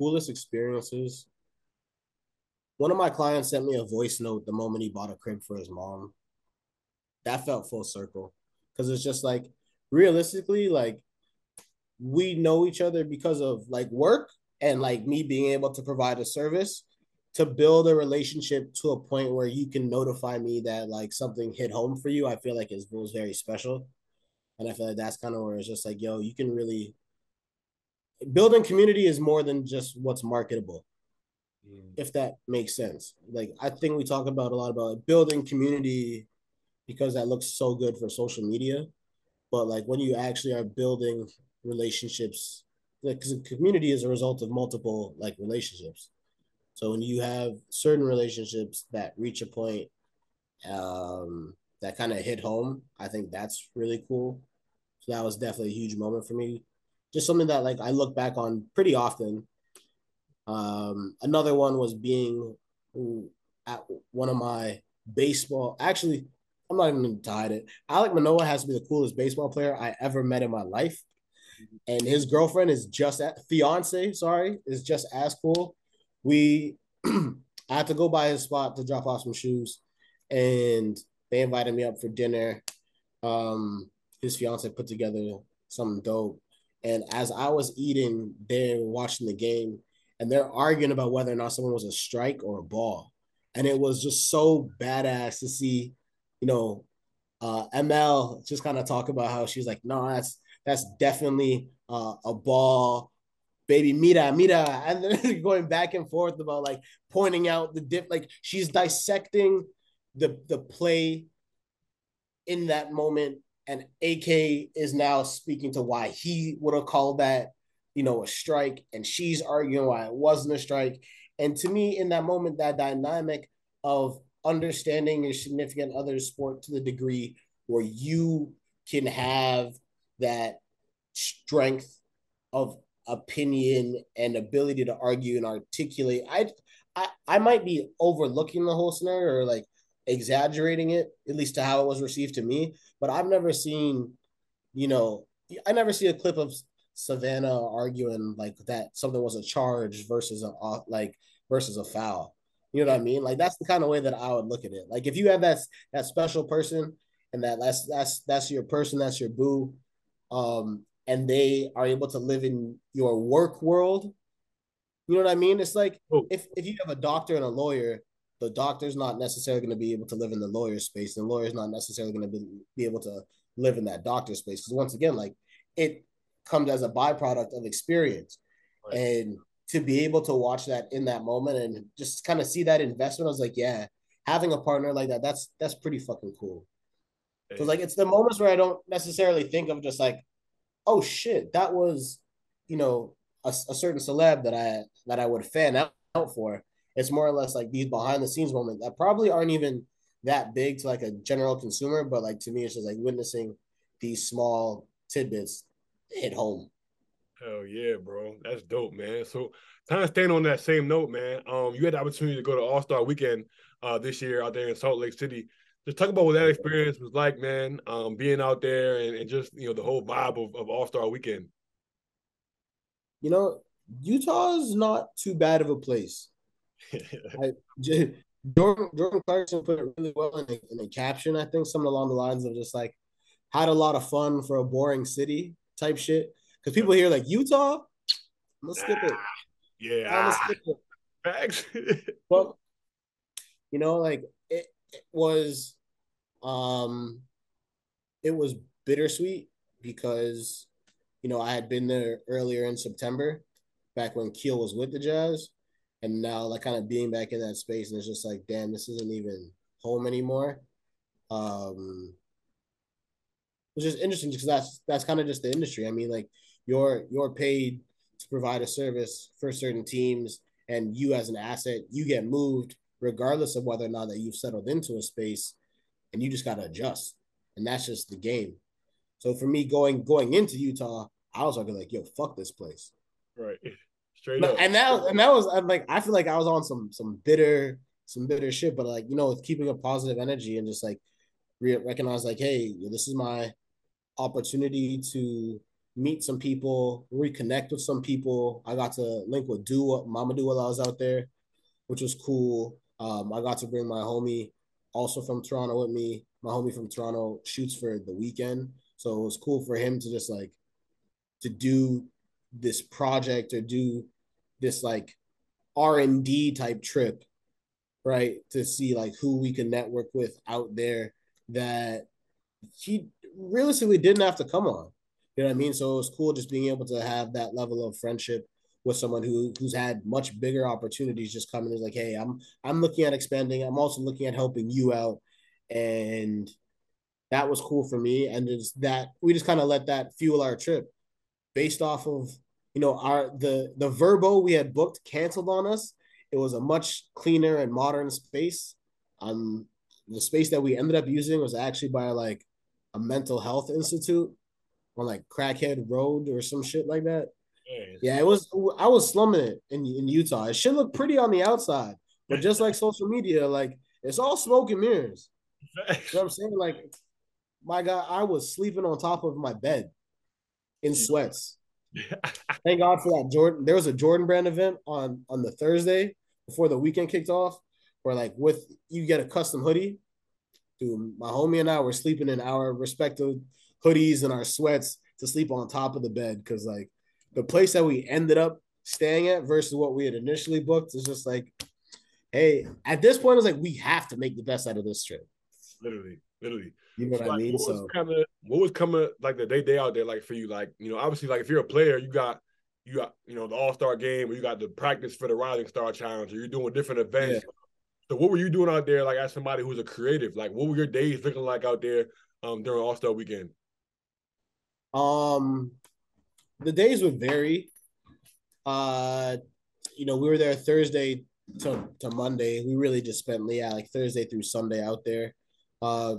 Coolest experiences. One of my clients sent me a voice note the moment he bought a crib for his mom. That felt full circle because it's just like realistically, like we know each other because of like work and like me being able to provide a service. to build a relationship to a point where you can notify me that like something hit home for you, I feel like it was very special. And I feel like that's kind of where it's just like, yo, you can really building community is more than just what's marketable. Mm. If that makes sense. Like I think we talk about a lot about building community because that looks so good for social media. But like when you actually are building relationships, because like, community is a result of multiple like relationships. So when you have certain relationships that reach a point um, that kind of hit home, I think that's really cool. So that was definitely a huge moment for me. Just something that like I look back on pretty often. Um, another one was being at one of my baseball. Actually, I'm not even hide it. Alek Manoah has to be the coolest baseball player I ever met in my life, and his girlfriend is just at fiance. Sorry, is just as cool. We I had to go by his spot to drop off some shoes, and they invited me up for dinner. Um, his fiance put together something dope. And as I was eating there, watching the game, and they're arguing about whether or not someone was a strike or a ball. And it was just so badass to see, you know, uh, ML just kind of talk about how she's like, no, that's that's definitely uh, a ball, baby, mira, mira, and then going back and forth about like pointing out the dip, like she's dissecting the the play in that moment and AK is now speaking to why he would have called that, you know, a strike, and she's arguing why it wasn't a strike. And to me, in that moment, that dynamic of understanding your significant other's sport to the degree where you can have that strength of opinion and ability to argue and articulate. I, I, I might be overlooking the whole scenario or like exaggerating it, at least to how it was received to me. But I've never seen, you know, I never see a clip of Savannah arguing like that something was a charge versus a like versus a foul. You know what I mean? Like that's the kind of way that I would look at it. Like if you have that that special person and that that's that's that's your person, that's your boo, um, and they are able to live in your work world. You know what I mean? It's like oh. if if you have a doctor and a lawyer the doctor's not necessarily going to be able to live in the lawyer space. The lawyer's not necessarily going to be, be able to live in that doctor space. Because once again, like it comes as a byproduct of experience. Right. And to be able to watch that in that moment and just kind of see that investment, I was like, yeah, having a partner like that, that's that's pretty fucking cool. Because like it's the moments where I don't necessarily think of just like, oh shit, that was, you know, a, a certain celeb that I that I would fan out, out for it's more or less like these behind the scenes moments that probably aren't even that big to like a general consumer, but like to me, it's just like witnessing these small tidbits hit home. Hell yeah, bro. That's dope, man. So kind of staying on that same note, man. Um, you had the opportunity to go to All Star Weekend uh this year out there in Salt Lake City. Just talk about what that experience was like, man. Um, being out there and, and just you know the whole vibe of, of All Star Weekend. You know, Utah is not too bad of a place. I, Jordan, Jordan Clarkson put it really well in the, in the caption. I think something along the lines of just like had a lot of fun for a boring city type shit. Because people hear like Utah, let's skip it. Yeah, skip it. Facts. well, you know, like it, it was, um, it was bittersweet because you know I had been there earlier in September, back when Keel was with the Jazz, and now like kind of being back in that space and it's just like damn this isn't even home anymore. Um which is interesting because that's that's kind of just the industry. I mean like you're you're paid to provide a service for certain teams and you as an asset you get moved regardless of whether or not that you've settled into a space and you just got to adjust and that's just the game. So for me going going into utah i was like yo fuck this place. Right Straight up. And that and that was I'm like I feel like I was on some some bitter some bitter shit, but like you know, with keeping a positive energy and just like re- recognize like, hey, this is my opportunity to meet some people, reconnect with some people. I got to link with Dua, Mamadou while I was out there, which was cool. Um, I got to bring my homie also from Toronto with me. My homie from Toronto shoots for the weekend. So it was cool for him to just like to do this project or do this like R and D type trip, right? To see like who we can network with out there that he realistically didn't have to come on. You know what I mean? So it was cool just being able to have that level of friendship with someone who who's had much bigger opportunities just coming is like, hey, I'm I'm looking at expanding. I'm also looking at helping you out. And that was cool for me. And just that we just kind of let that fuel our trip based off of you know our the the Vrbo we had booked canceled on us. It was a much cleaner and modern space. Um, the space that we ended up using was actually by like a mental health institute on like Crackhead Road or some shit like that. Yeah, it was. I was slumming it in in Utah. It should look pretty on the outside, but just like social media, like it's all smoke and mirrors. You know what I'm saying? Like, my God, I was sleeping on top of my bed in sweats. Thank God for that Jordan. There was a Jordan brand event on on the Thursday before the weekend kicked off, where like with you get a custom hoodie. Dude, my homie and I were sleeping in our respective hoodies and our sweats to sleep on top of the bed because like the place that we ended up staying at versus what we had initially booked is just like, hey, at this point, it's like we have to make the best out of this trip. Literally, literally. You know what like, I mean? What so was kind of what was coming like the day day out there like for you? Like you know, obviously, like if you're a player, you got you got you know the All Star game, or you got the practice for the Rising Star Challenge, or you're doing different events. Yeah. So what were you doing out there? Like as somebody who's a creative, like what were your days looking like out there um, during All Star weekend? Um, the days would vary. Uh, you know, we were there Thursday to, to Monday. We really just spent yeah, like Thursday through Sunday out there. Uh,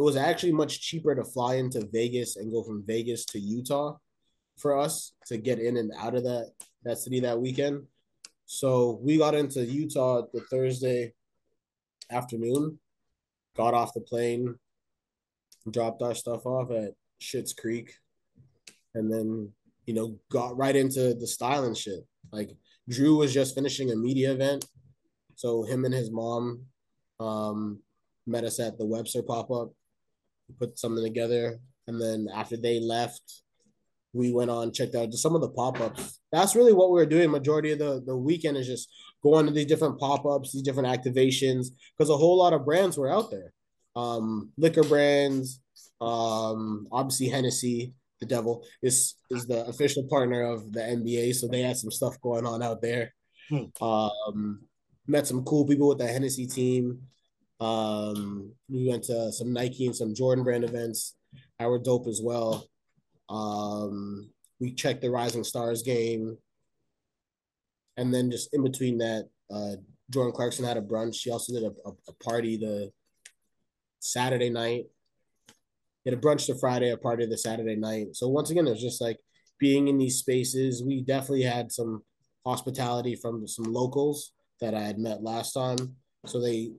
it was actually much cheaper to fly into Vegas and go from Vegas to Utah for us to get in and out of that that city that weekend. So we got into Utah the Thursday afternoon, got off the plane, dropped our stuff off at Schitt's Creek, and then you know got right into the style and shit. Like Drew was just finishing a media event, so him and his mom um, met us at the Webster pop up, put something together, and then after they left, we went on checked out some of the pop ups. That's really what we were doing. Majority of the the weekend is just going to these different pop ups, these different activations, because a whole lot of brands were out there, um, liquor brands, um, obviously Hennessy, the Devil is is the official partner of the NBA, so they had some stuff going on out there. Hmm. Um, met some cool people with the Hennessy team. Um, we went to some Nike and some Jordan brand events. I were dope as well. Um, we checked the Rising Stars game, and then just in between that, uh, Jordan Clarkson had a brunch. She also did a, a, a party the Saturday night get a brunch the Friday, a party the Saturday night. So once again, it was just like being in these spaces. We definitely had some hospitality from some locals that I had met last time. So they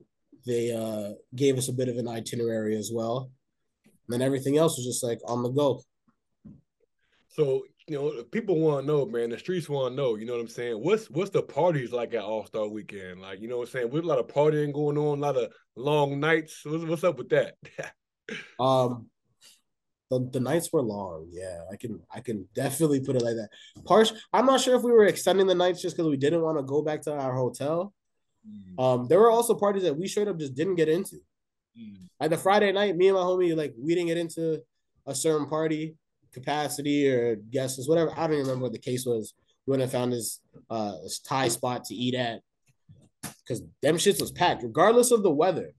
they uh, gave us a bit of an itinerary as well. And then everything else was just like on the go. So you know, people want to know, man. The streets want to know. You know what I'm saying? What's what's the parties like at All Star Weekend? Like, you know what I'm saying? With a lot of partying going on, a lot of long nights. What's, what's up with that? um, the, the nights were long. Yeah, I can I can definitely put it like that. Part I'm not sure if we were extending the nights just because we didn't want to go back to our hotel. Mm. Um, there were also parties that we straight up just didn't get into. Mm. Like the Friday night, me and my homie like we didn't get into a certain party capacity or guests, whatever. I don't even remember what the case was. We went and found this uh this Thai spot to eat at because them shits was packed, regardless of the weather.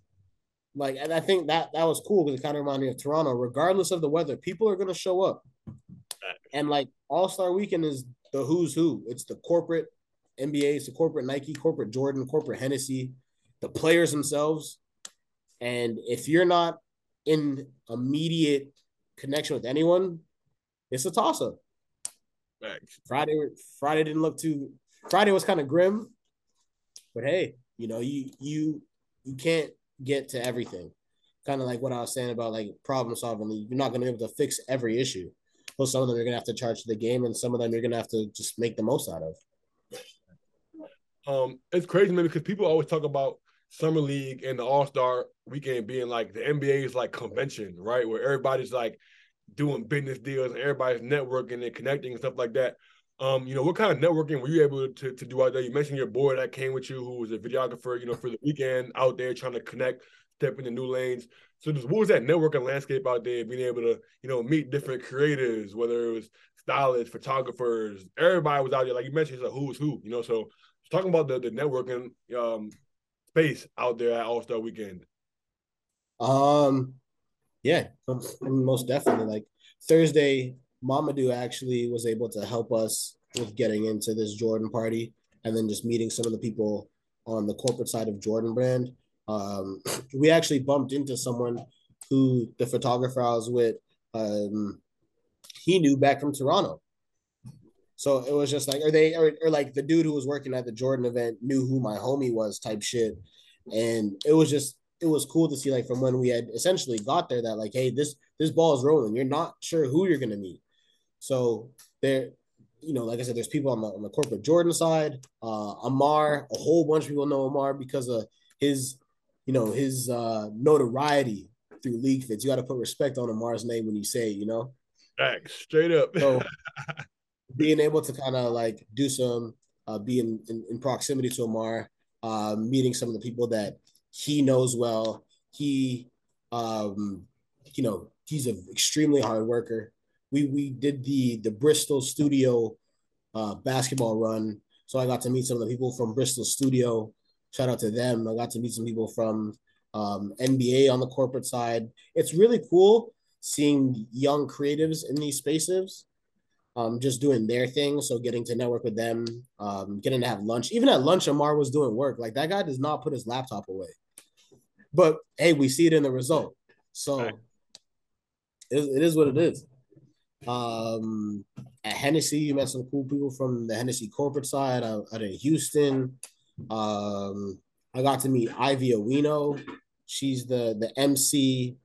Like, and I think that that was cool because it kind of reminded me of Toronto. Regardless of the weather, people are gonna show up. And like All Star Weekend is the who's who. It's the corporate NBA, it's the corporate Nike, corporate Jordan, corporate Hennessy, the players themselves. And if you're not in immediate connection with anyone, it's a toss up. Friday, Friday didn't look too. Friday was kind of grim, but hey, you know you you you can't get to everything. Kind of like what I was saying about like problem solving. You're not going to be able to fix every issue. So some of them you're going to have to charge the game, and some of them you're going to have to just make the most out of. Um, it's crazy, man, because people always talk about summer league and the All Star weekend being like the NBA's like convention, right? Where everybody's like doing business deals and everybody's networking and connecting and stuff like that. Um, you know, what kind of networking were you able to, to do out there? You mentioned your boy that came with you, who was a videographer, you know, for the weekend out there trying to connect, step into new lanes. So just what was that networking landscape out there, being able to, you know, meet different creators, whether it was stylists, photographers, everybody was out there. Like you mentioned, it's a who's who, you know. So talking about the, the networking um space out there at All Star Weekend. Um, yeah, most definitely. Like Thursday, Mamadou actually was able to help us with getting into this Jordan party, and then just meeting some of the people on the corporate side of Jordan Brand. Um, we actually bumped into someone who the photographer I was with. Um, he knew back from Toronto. So it was just like, or they, or, or like the dude who was working at the Jordan event knew who my homie was type shit. And it was just, it was cool to see like from when we had essentially got there that like, hey, this, this ball is rolling. You're not sure who you're going to meet. So there, you know, like I said, there's people on the, on the corporate Jordan side, uh, Amar, a whole bunch of people know Amar because of his, you know, his uh, notoriety through league fits. You got to put respect on Amar's name when you say it, you know? Back straight up. so being able to kind of like do some, uh, be in, in, in proximity to Amar, uh, meeting some of the people that he knows well. He, um, you know, he's an extremely hard worker. We we did the the Bristol studio uh, basketball run, so I got to meet some of the people from Bristol studio. Shout out to them. I got to meet some people from um, NBA on the corporate side. It's really cool seeing young creatives in these spaces um, just doing their thing. So getting to network with them, um, getting to have lunch. Even at lunch, Amar was doing work. Like that guy does not put his laptop away. But hey, we see it in the result. So right. it, it is what it is. Um, at Hennessy, you met some cool people from the Hennessy corporate side out, out in Houston. Um, I got to meet Ivy Owino. She's the the MC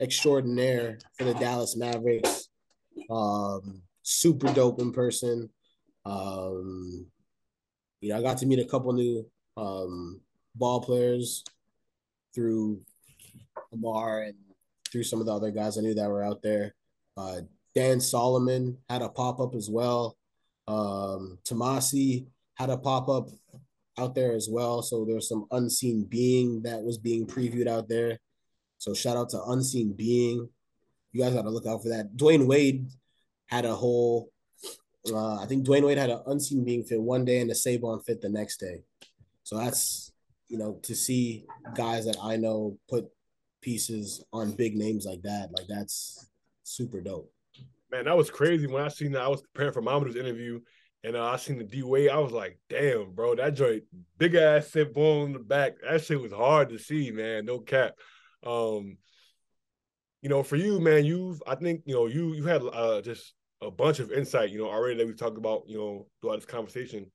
extraordinaire for the Dallas Mavericks. Um, super dope in person. Um, you know, I got to meet a couple new um, ball players through Amar and through some of the other guys I knew that were out there. Uh, Dan Solomon had a pop up as well. Um, Tomasi had a pop up out there as well. So there's some unseen being that was being previewed out there. So shout out to Unseen Being. You guys got to look out for that. Dwyane Wade had a whole. Uh, I think Dwyane Wade had an Unseen Being fit one day and a Saban fit the next day. So that's you know to see guys that I know put pieces on big names like that. Like that's super dope. Man, that was crazy when I seen that. I was preparing for Mamadou's interview and uh, I seen the D Wade. I was like, damn, bro, that joint, big ass sit bone in the back. That shit was hard to see, man. No cap. Um, you know, for you, man, you've I think you know you you had uh, just a bunch of insight, you know, already that we've talked about, you know, throughout this conversation.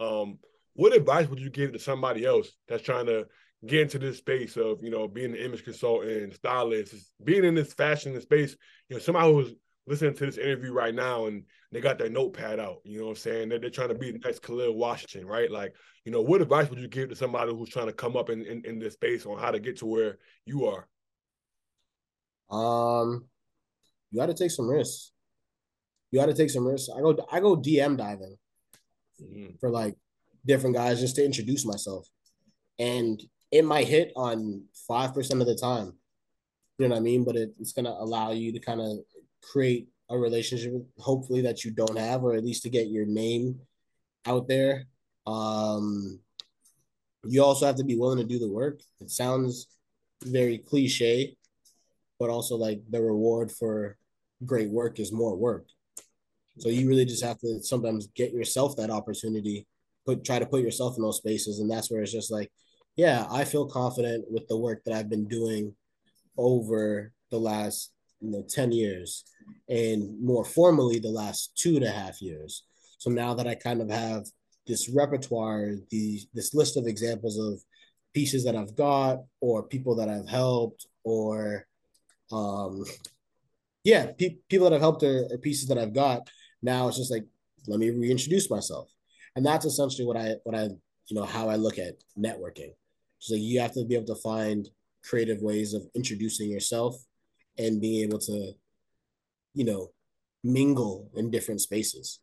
Um, what advice would you give to somebody else that's trying to get into this space of, you know, being an image consultant, stylist, being in this fashion space? You know, somebody who's listening to this interview right now and they got their notepad out, you know what I'm saying? They're, they're trying to be the next Khaleel Washington, right? Like, you know, what advice would you give to somebody who's trying to come up in, in, in this space on how to get to where you are? Um, you got to take some risks. You got to take some risks. I go, I go DM diving mm-hmm. for like different guys just to introduce myself, and it might hit on five percent of the time. You know what I mean? But it, it's gonna allow you to kind of create a relationship, hopefully that you don't have, or at least to get your name out there. Um, you also have to be willing to do the work. It sounds very cliche, but also like the reward for great work is more work. So you really just have to sometimes get yourself that opportunity, put try to put yourself in those spaces, and that's where it's just like, yeah, I feel confident with the work that I've been doing over the last you know 10 years and more formally the last two and a half years. So now that i kind of have this repertoire the this list of examples of pieces that i've got or people that i've helped or um yeah pe- people that i've helped or, or pieces that i've got now it's just like let me reintroduce myself and that's essentially what i what i you know how i look at networking so you have to be able to find creative ways of introducing yourself and being able to, you know, mingle in different spaces.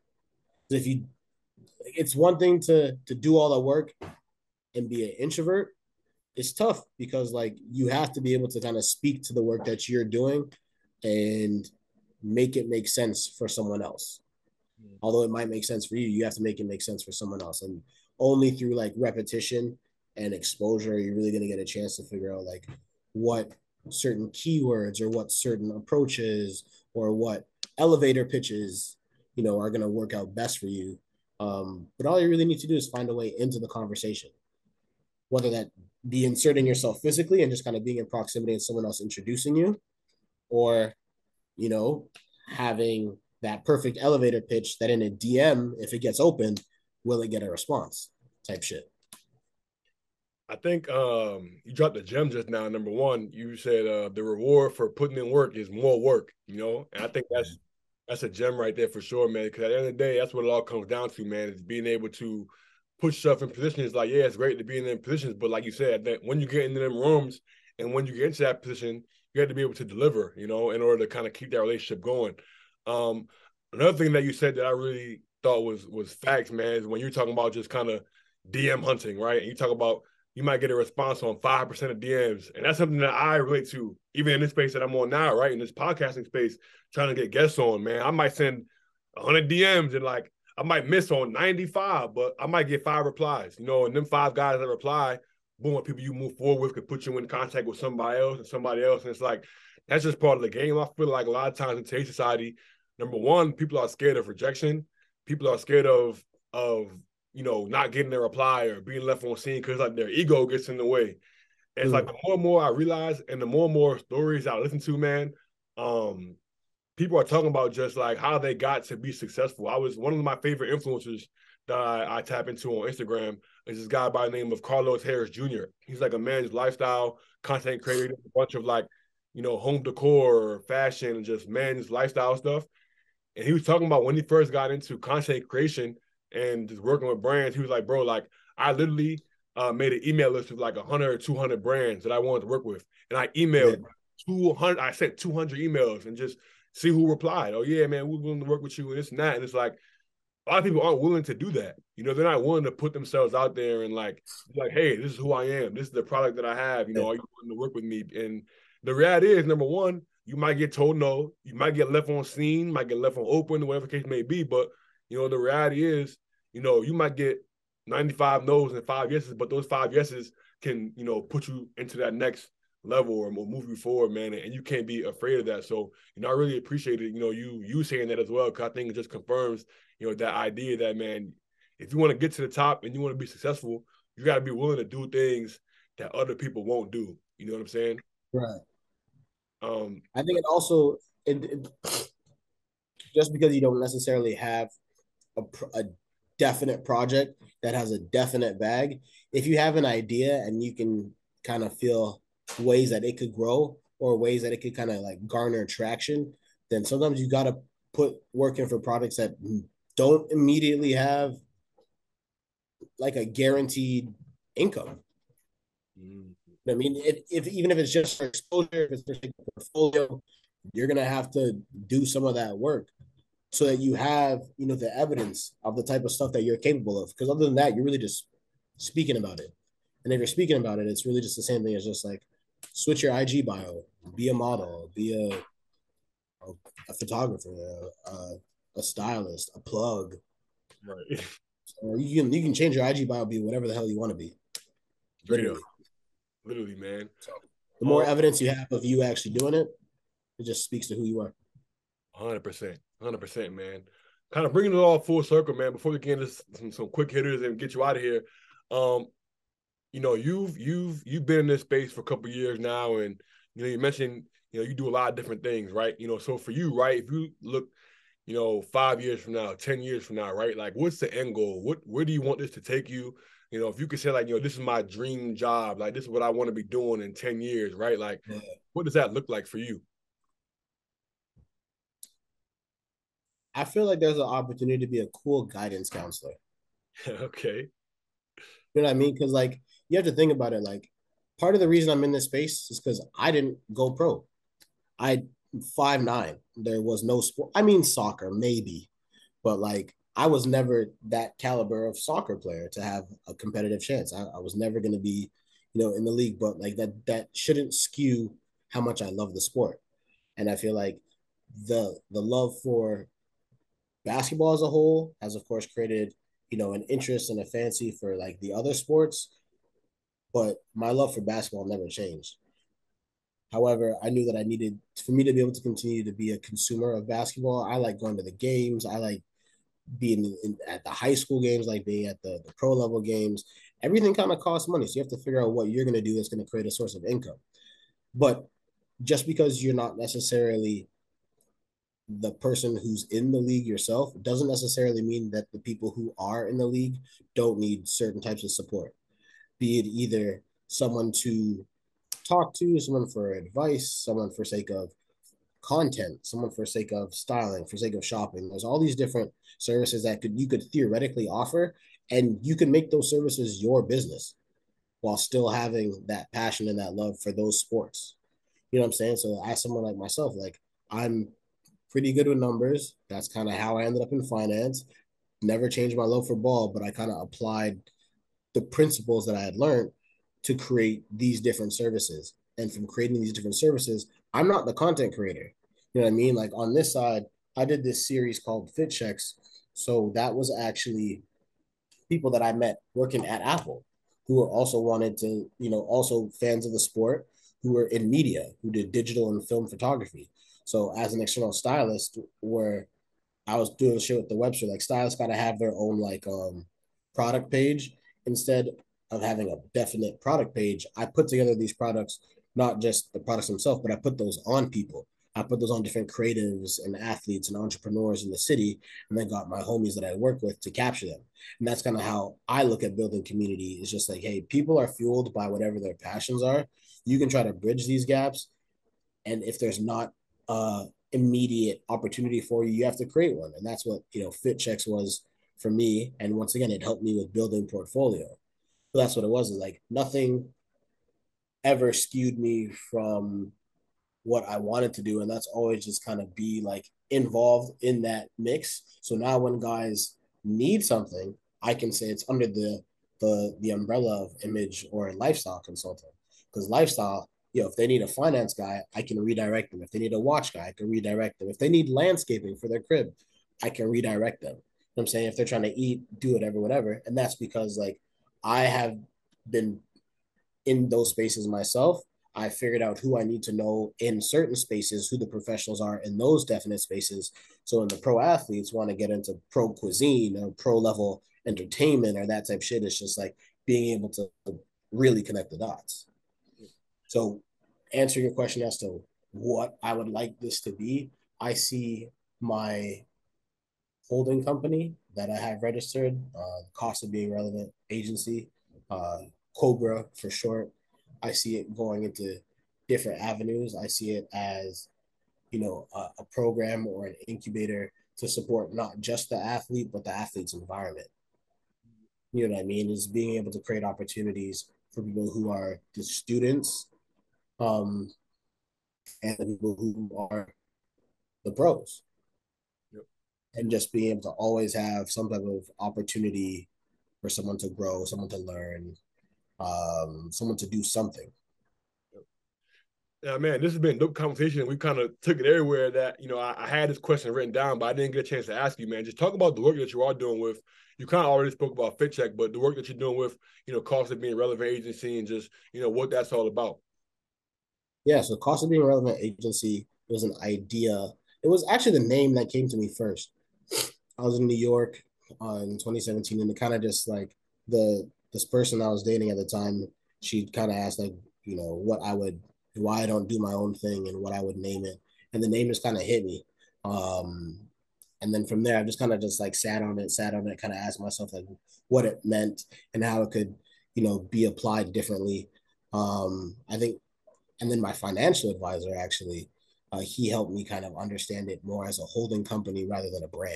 If you, it's one thing to to do all the work and be an introvert. It's tough because like you have to be able to kind of speak to the work that you're doing and make it make sense for someone else. Mm. Although it might make sense for you, you have to make it make sense for someone else. And only through like repetition and exposure you're you really going to get a chance to figure out like what certain keywords or what certain approaches or what elevator pitches you know are going to work out best for you um, but all you really need to do is find a way into the conversation whether that be inserting yourself physically and just kind of being in proximity and someone else introducing you or you know having that perfect elevator pitch that in a dm if it gets open will it get a response type shit I think um, you dropped a gem just now. Number one, you said uh, the reward for putting in work is more work. You know, and I think that's that's a gem right there for sure, man. Because at the end of the day, that's what it all comes down to, man. Is being able to put yourself in positions. Like, yeah, it's great to be in them positions, but like you said, that when you get into them rooms and when you get into that position, you have to be able to deliver. You know, in order to kind of keep that relationship going. Um, another thing that you said that I really thought was was facts, man, is when you're talking about just kind of DM hunting, right? And you talk about you might get a response on 5% of DMs. And that's something that I relate to, even in this space that I'm on now, right? In this podcasting space, trying to get guests on, man. I might send 100 DMs and like, I might miss on 95, but I might get five replies, you know, and them five guys that reply, boom, people you move forward with could put you in contact with somebody else and somebody else. And it's like, that's just part of the game. I feel like a lot of times in today's society, number one, people are scared of rejection. People are scared of of you know, not getting a reply or being left on scene because like their ego gets in the way. And it's mm. like the more and more I realize, and the more and more stories I listen to, man, um, people are talking about just like how they got to be successful. I was one of my favorite influencers that I, I tap into on Instagram is this guy by the name of Carlos Harris Jr. He's like a man's lifestyle content creator, a bunch of like, you know, home decor, fashion, and just man's lifestyle stuff. And he was talking about when he first got into content creation, and just working with brands, he was like, bro, like I literally uh, made an email list of like 100 or 200 brands that I wanted to work with. And I emailed yeah. 200, I sent 200 emails and just see who replied. Oh, yeah, man, we're willing to work with you and this and that. And it's like, a lot of people aren't willing to do that. You know, they're not willing to put themselves out there and like, like, hey, this is who I am. This is the product that I have. You know, are you willing to work with me? And the reality is, number one, you might get told no. You might get left on scene, might get left on open, whatever case may be. But you know, the reality is, you know, you might get 95 no's and five yeses, but those five yeses can, you know, put you into that next level or move you forward, man. And you can't be afraid of that. So, you know, I really appreciate it, you know, you you saying that as well, because I think it just confirms, you know, that idea that man, if you want to get to the top and you want to be successful, you got to be willing to do things that other people won't do. You know what I'm saying? Right. Um, I think it also it, it just because you don't necessarily have a, a definite project that has a definite bag, if you have an idea and you can kind of feel ways that it could grow or ways that it could kind of like garner traction, then sometimes you got to put work in for products that don't immediately have like a guaranteed income. Mm-hmm. I mean, if, if even if it's just for exposure, if it's a portfolio, you're gonna have to do some of that work so that you have you know the evidence of the type of stuff that you're capable of. Because other than that you're really just speaking about it. And if you're speaking about it it's really just the same thing as just like switch your ig bio be a model be a a, a photographer a, a, stylist a plug. Right. So you can you can change your ig bio be whatever the hell you want to be literally literally man so the more um, evidence you have of you actually doing it it just speaks to who you are 100% Hundred percent, man. Kind of bringing it all full circle, man. Before we get into some, some quick hitters and get you out of here, um, you know, you've you've you've been in this space for a couple years now, and you know, you mentioned you know you do a lot of different things, right? You know, so for you, right, if you look, you know, five years from now, ten years from now, right, like what's the end goal? What where do you want this to take you? You know, if you could say like, you know, this is my dream job, like this is what I want to be doing in ten years, right? Like, yeah. what does that look like for you? I feel like there's an opportunity to be a cool guidance counselor. okay. You know what I mean? Because like you have to think about it. Like part of the reason I'm in this space is because I didn't go pro. I five nine. There was no sport. I mean soccer maybe, but like I was never that caliber of soccer player to have a competitive chance. I, I was never going to be, you know, in the league, but like that that shouldn't skew how much I love the sport. And I feel like the the love for basketball as a whole has of course created, you know, an interest and a fancy for like the other sports, but my love for basketball never changed. However, I knew that I needed for me to be able to continue to be a consumer of basketball. I like going to the games. I like being in, at the high school games, like being at the, the pro level games. Everything kind of costs money. So you have to figure out what you're going to do that's going to create a source of income. But just because you're not necessarily the person who's in the league yourself doesn't necessarily mean that the people who are in the league don't need certain types of support. Be it either someone to talk to, someone for advice, someone for sake of content, someone for sake of styling, for sake of shopping. There's all these different services that could you could theoretically offer, and you can make those services your business while still having that passion and that love for those sports. You know what I'm saying? So as someone like myself, like I'm pretty good with numbers. That's kind of how I ended up in finance. Never changed my love for ball, but I kind of applied the principles that I had learned to create these different services. And from creating these different services, I'm not the content creator. You know what I mean? Like on this side, I did this series called Fit Checks. So that was actually people that I met working at Apple who were also wanted to, you know, also fans of the sport who were in media, who did digital and film photography. So as an external stylist, where I was doing shit with the website, like stylists gotta have their own like um product page instead of having a definite product page. I put together these products, not just the products themselves, but I put those on people. I put those on different creatives and athletes and entrepreneurs in the city, and then got my homies that I work with to capture them. And that's kind of how I look at building community. It's just like, hey, people are fueled by whatever their passions are. You can try to bridge these gaps, and if there's not uh, immediate opportunity for you, you have to create one, and that's what you know. Fit checks was for me, and once again, it helped me with building portfolio. That's what it was. Like nothing ever skewed me from what I wanted to do. And that's always just kind of be like involved in that mix. So now when guys need something, I can say it's under the the the umbrella of image or lifestyle consulting. Because lifestyle, you know, if they need a finance guy, I can redirect them. If they need a watch guy, I can redirect them. If they need landscaping for their crib, I can redirect them. You know I'm saying if they're trying to eat, do whatever, whatever. And that's because like I have been in those spaces myself I figured out who I need to know in certain spaces, who the professionals are in those definite spaces. So when the pro athletes want to get into pro cuisine or pro level entertainment or that type shit, it's just like being able to really connect the dots. So answering your question as to what I would like this to be, I see my holding company that I have registered, uh, cost of being relevant agency, uh, Cobra for short I see it going into different avenues. I see it as, you know, a, a program or an incubator to support not just the athlete, but the athlete's environment. You know what I mean? Is being able to create opportunities for people who are the students um, and the people who are the pros. Yep. And just being able to always have some type of opportunity for someone to grow, someone to learn, um, someone to do something. Yeah, man, this has been a dope conversation. We kind of took it everywhere that, you know, I, I, had this question written down, but I didn't get a chance to ask you, man. Just talk about the work that you are doing with, you kind of already spoke about FitCheck, but the work that you're doing with, you know, cost of being relevant agency and just, you know, what that's all about. Yeah, so cost of being relevant agency was an idea. It was actually the name that came to me first. I was in New York uh, in 2017, and it kind of just like the this person I was dating at the time, she kind of asked like, you know, what I would, why I don't do my own thing and what I would name it. And the name just kind of hit me. Um, and then from there, I just kind of just like sat on it, sat on it, kind of asked myself like what it meant and how it could, you know, be applied differently. Um, I think, and then my financial advisor actually, uh, he helped me kind of understand it more as a holding company rather than a brand.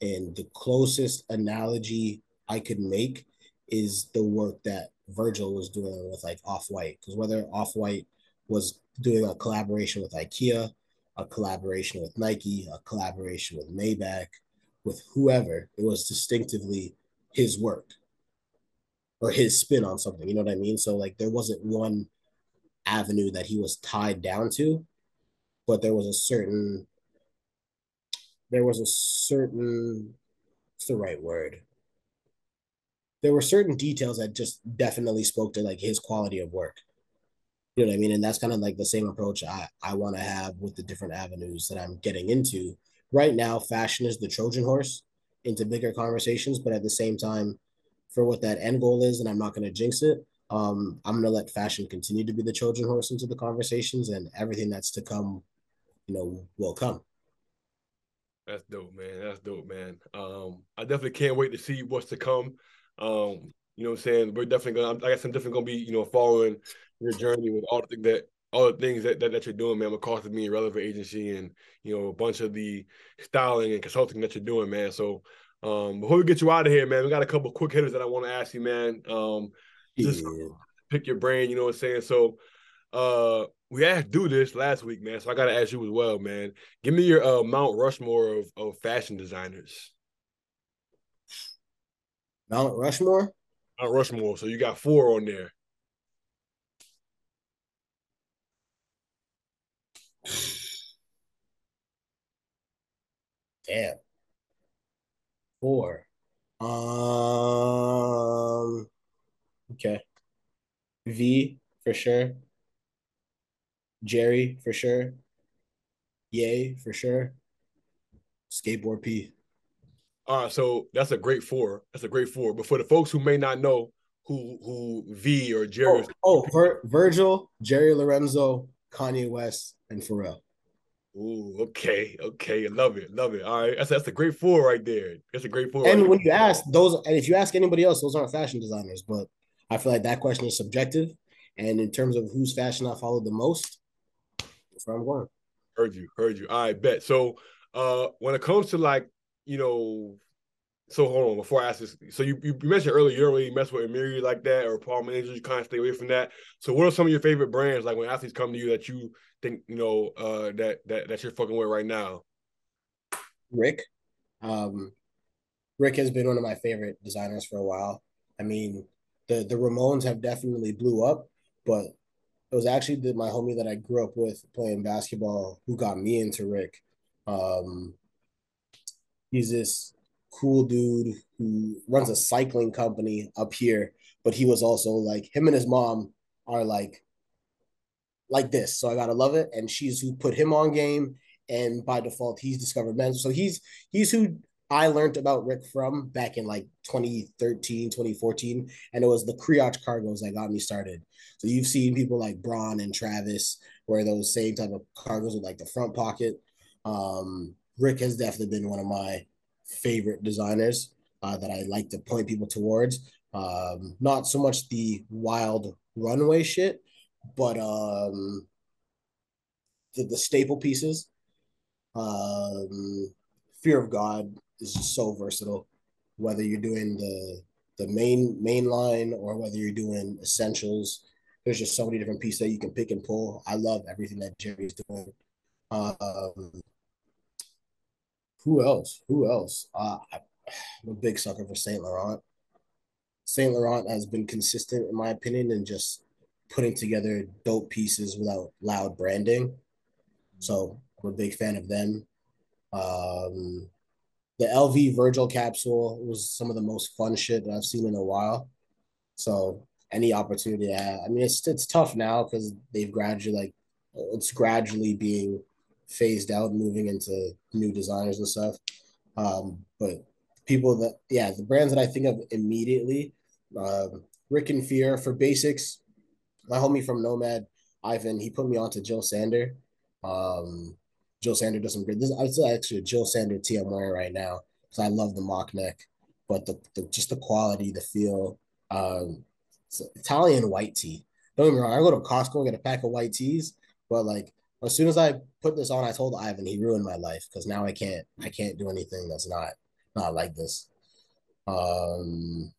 And the closest analogy I could make is the work that Virgil was doing with like Off White. Because whether Off White was doing a collaboration with IKEA, a collaboration with Nike, a collaboration with Maybach, with whoever, it was distinctively his work or his spin on something. You know what I mean? So like there wasn't one avenue that he was tied down to, but there was a certain there was a certain what's the right word? There were certain details that just definitely spoke to like his quality of work. You know what I mean? And that's kind of like the same approach I, I want to have with the different avenues that I'm getting into. Right now, fashion is the Trojan horse into bigger conversations, but at the same time, for what that end goal is, and I'm not going to jinx it, um, I'm going to let fashion continue to be the Trojan horse into the conversations, and everything that's to come, you know, will come. That's dope, man. That's dope, man. Um, I definitely can't wait to see what's to come. Um, you know what I'm saying? We're definitely gonna I guess I'm definitely gonna be, you know, following your journey with all the things that all the things that, that, that you're doing, man, with cost of being relevant agency and you know, a bunch of the styling and consulting that you're doing, man. So um before we get you out of here, man, we got a couple quick hitters that I want to ask you, man. Um just yeah. pick your brain, you know what I'm saying? So uh we asked do this last week, man. So I gotta ask you as well, man. Give me your uh, Mount Rushmore of, of fashion designers. Mount Rushmore? Mount Rushmore. So you got four on there. Damn. Four. Um okay. V for sure. Jerry for sure. Yay for sure. Skateboard P. All right, so that's a great four. That's a great four. But for the folks who may not know who who V or Jerry, oh, oh Vir- Virgil, Jerry Lorenzo, Kanye West, and Pharrell. Ooh, okay, okay, I love it, love it. All right, that's that's a great four right there. That's a great four. And right when you ask those, and if you ask anybody else, those aren't fashion designers. But I feel like that question is subjective. And in terms of whose fashion I followed the most, that's where I'm going. Heard you, heard you. All right, bet. So, uh, when it comes to like, you know, so hold on before I ask this. So you, you mentioned earlier you don't really mess with Amiri like that or Palm Angels. You kind of stay away from that. So what are some of your favorite brands like when athletes come to you that you think you know uh, that that that you're fucking with right now? Rick, um, Rick has been one of my favorite designers for a while. I mean, the the Ramones have definitely blew up, but it was actually the, my homie that I grew up with playing basketball who got me into Rick. Um, he's this cool dude who runs a cycling company up here, but he was also like him and his mom are like like this. So I gotta love it. And she's who put him on game, and by default, he's discovered men. So he's he's who I learned about Rick from back in like 2013, 2014. And it was the Creatch cargos that got me started. So you've seen people like Braun and Travis wear those same type of cargos with like the front pocket. Um, Rick has definitely been one of my favorite designers uh, that I like to point people towards. Um, not so much the wild runway shit, but um, the, the staple pieces. Um, Fear of God is just so versatile. Whether you're doing the the main main line or whether you're doing essentials, there's just so many different pieces that you can pick and pull. I love everything that Jerry's doing. Um, who else? Who else? Uh, I'm a big sucker for Saint Laurent. Saint Laurent has been consistent, in my opinion, in just putting together dope pieces without loud branding. So I'm a big fan of them. Um, the LV Virgil capsule was some of the most fun shit that I've seen in a while. So any opportunity, I, I mean, it's it's tough now because they've gradually like it's gradually being phased out, moving into new designers and stuff. Um, but people that, yeah, the brands that I think of immediately, um, Rick and Fear for basics. My homie from Nomad, Ivan, he put me onto Jil Sander. Um, Jil Sander does some great. This is actually a Jil Sander tee wearing right now because I love the mock neck, but the, the just the quality, the feel. Um, Italian white tee. Don't get me wrong. I go to Costco and get a pack of white tees, but like as soon as I put this on, I told Ivan he ruined my life because now I can't I can't do anything that's not not like this. Um,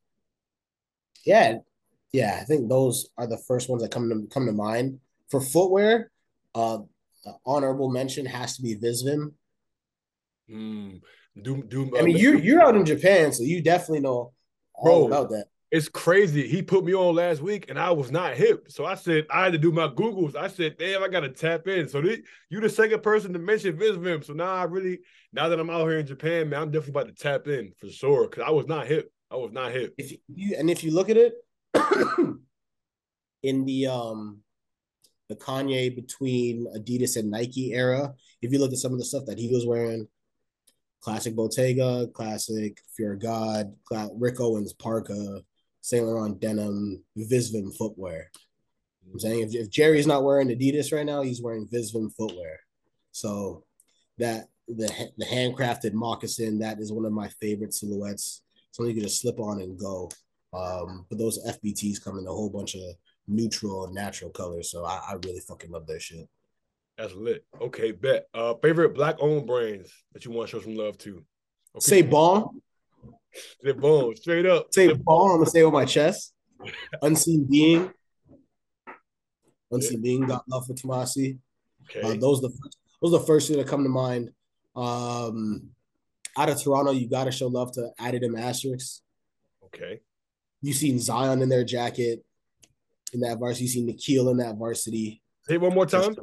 yeah, yeah, I think those are the first ones that come to come to mind for footwear. Uh, honorable mention has to be Visvim. Mm, do do. I mean, you're you're out in Japan, so you definitely know all Bro, about that. It's crazy. He put me on last week, and I was not hip. So I said I had to do my googles. I said, "Damn, I got to tap in." So this, you the second person to mention Visvim. So now I really, now that I'm out here in Japan, man, I'm definitely about to tap in for sure because I was not hip. I was not hip. If you and if you look at it in the um the Kanye between Adidas and Nike era, if you look at some of the stuff that he was wearing, classic Bottega, classic Fear God, Rick Owens parka, Saint Laurent denim, Visvim footwear. I'm saying if, if Jerry's not wearing Adidas right now, he's wearing Visvim footwear. So that the the handcrafted moccasin that is one of my favorite silhouettes. Something you can just slip on and go. Um, but those FBTs come in a whole bunch of neutral and natural colors, so I, I really fucking love their shit. That's lit. Okay, bet. Uh, favorite black owned brands that you want to show some love to? Okay. Say bomb. Say bomb. Straight up. Say bomb. I'm gonna say with my chest. Unseen being. Unseen yeah. being got love for Tomasi. Okay. Uh, those the first, those are the first two that come to mind. Um, out of Toronto, you got to show love to Adidas Asterisks. Okay. You seen Zion in their jacket in that varsity. You seen Nickeil in that varsity. Say one more time.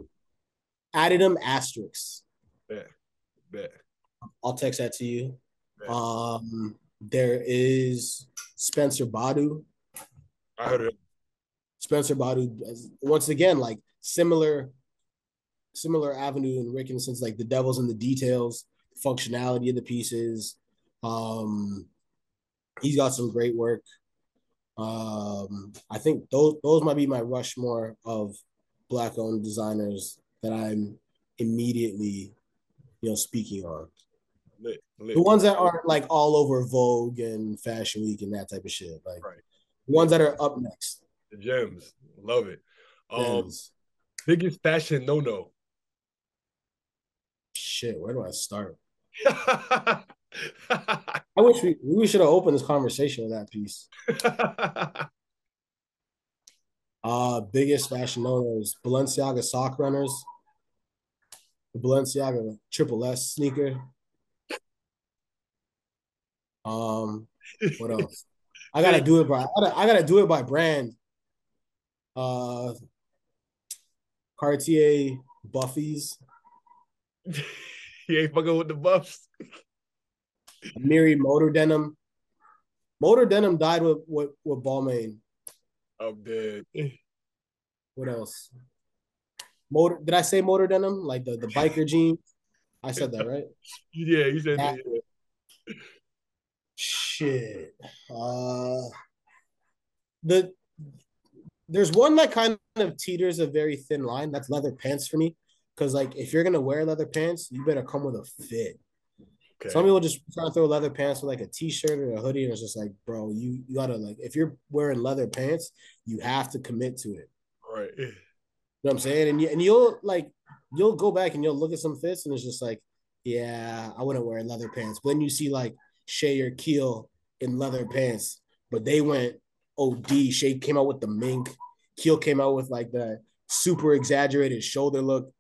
Adidas Asterisks. Bet. Bet. I'll text that to you. Um, there is Spencer Badu. I heard it. Spencer Badu, once again, like similar, similar avenue in Rick, in the sense like the devil's in the details, functionality of the pieces. Um, he's got some great work. Um, I think those those might be my Rushmore of black owned designers that I'm immediately, you know, speaking on. Lit, lit. The ones that aren't like all over Vogue and Fashion Week and that type of shit. Like right. the ones that are up next. The gems. Love it. Um biggest fashion no no. Shit, where do I start? I wish we we should have opened this conversation with that piece. uh biggest fashion no nos Balenciaga sock runners, the Balenciaga triple S sneaker. Um, what else? I gotta do it by I gotta, I gotta do it by brand. Uh, Cartier Buffies. he ain't fucking with the buffs. Miri Motor Denim. Motor Denim died with with, with Balmain. I'm dead. What else? Motor did I say motor denim? Like the, the biker jeans? I said that, right? Yeah, you said that. that yeah. Shit. Uh, the there's one that kind of teeters a very thin line. That's leather pants for me. Because like if you're gonna wear leather pants, you better come with a fit. Okay. Some people just try to throw leather pants with like a t-shirt or a hoodie, and it's just like, bro, you, you gotta like if you're wearing leather pants, you have to commit to it. Right. You know what I'm saying? And you and you'll like you'll go back and you'll look at some fits, and it's just like, yeah, I wouldn't wear leather pants. But then you see like Shai or Keel in leather pants, but they went OD. Shai came out with the mink. Keel came out with like the super exaggerated shoulder look.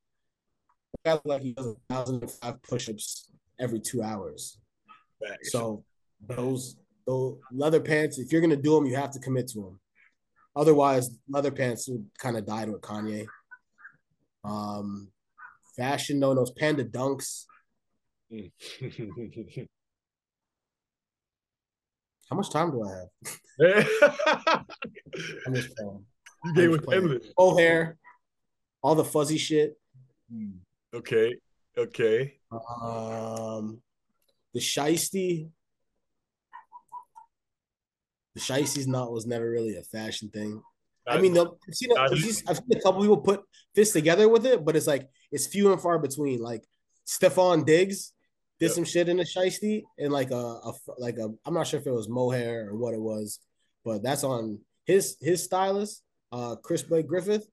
Like he does a thousand and five push-ups every two hours. So those those leather pants, if you're gonna do them, you have to commit to them. Otherwise, leather pants would kind of die with Kanye. Um, fashion no nos, panda dunks. How much time do I have? I'm just playing. You gave it endless. Full hair, all the fuzzy shit. Hmm. Okay. Okay. Um, the shiesty. The shiesty's not was never really a fashion thing. I mean, I've seen, a, I've seen a couple people put fists together with it, but it's like it's few and far between. Like Stefon Diggs did yep. some shit in the shiesty and like a, a like a I'm not sure if it was mohair or what it was, but that's on his his stylist, uh Chris Blake Griffith.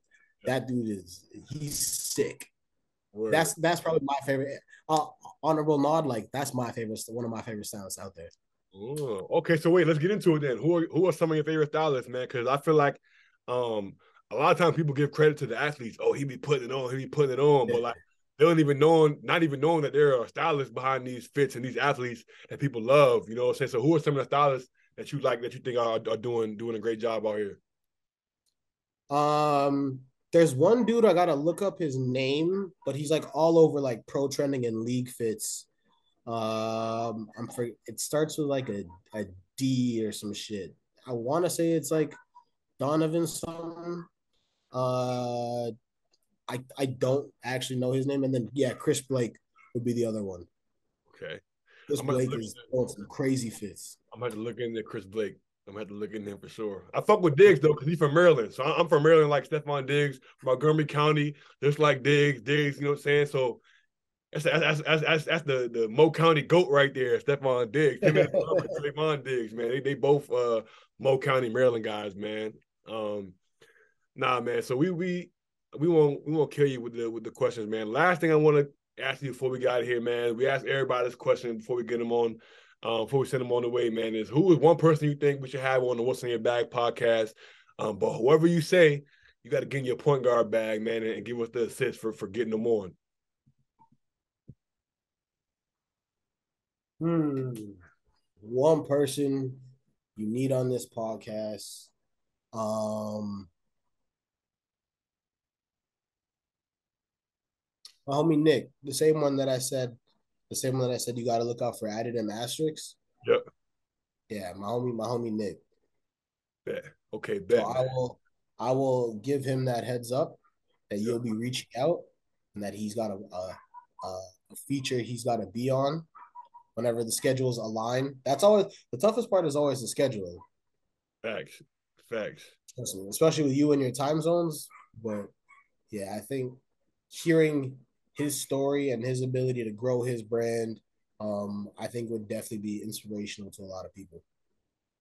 That dude is he's sick. Word. That's that's probably my favorite. Uh, honorable nod, like that's my favorite, one of my favorite stylists out there. Ooh, okay, so wait, let's get into it then. Who are who are some of your favorite stylists, man? Because I feel like um a lot of times people give credit to the athletes. Oh, he be putting it on, he be putting it on, yeah. but like they don't even know, not even knowing that there are stylists behind these fits and these athletes that people love. You know what I'm saying? So who are some of the stylists that you like that you think are, are doing doing a great job out here? Um, there's one dude I gotta look up his name, but he's like all over like pro trending and league fits. Um, I'm for it starts with like a, a D or some shit. I want to say it's like Donovan something. Uh, I I don't actually know his name, and then yeah, Chris Blake would be the other one. Okay, Chris Blake is doing some crazy fits. I'm going to look into Chris Blake. I'm gonna have to look in him for sure. I fuck with Diggs though, because he's from Maryland. So I'm from Maryland, like Stefon Diggs, Montgomery County, just like Diggs, Diggs, you know what I'm saying? So that's that's that's, that's, that's the the Mo County goat right there, Stefon Diggs. Stefon Diggs, man. They they both uh Mo County, Maryland guys, man. Um nah man. So we we we won't we won't kill you with the with the questions, man. Last thing I want to ask you before we got here, man. We asked everybody this question before we get them on um, before we send them on the way, man, is who is one person you think we should have on the What's in Your Bag podcast? Um, but whoever you say, you got to get in your point guard bag, man, and, and give us the assist for for getting them on. Hmm. One person you need on this podcast. Um, my homie Nick, the same one that I said the same one that I said you got to look out for added and asterisks. Yep. Yeah, my homie, my homie Nick. Yeah. Okay. Bet. So I will, I will give him that heads up that you'll be reaching out and that he's got a, a, a feature he's got to be on whenever the schedules align. That's always the toughest part is always the scheduling. Facts. Facts. Especially with you and your time zones. But yeah, I think hearing his story and his ability to grow his brand, um, I think would definitely be inspirational to a lot of people.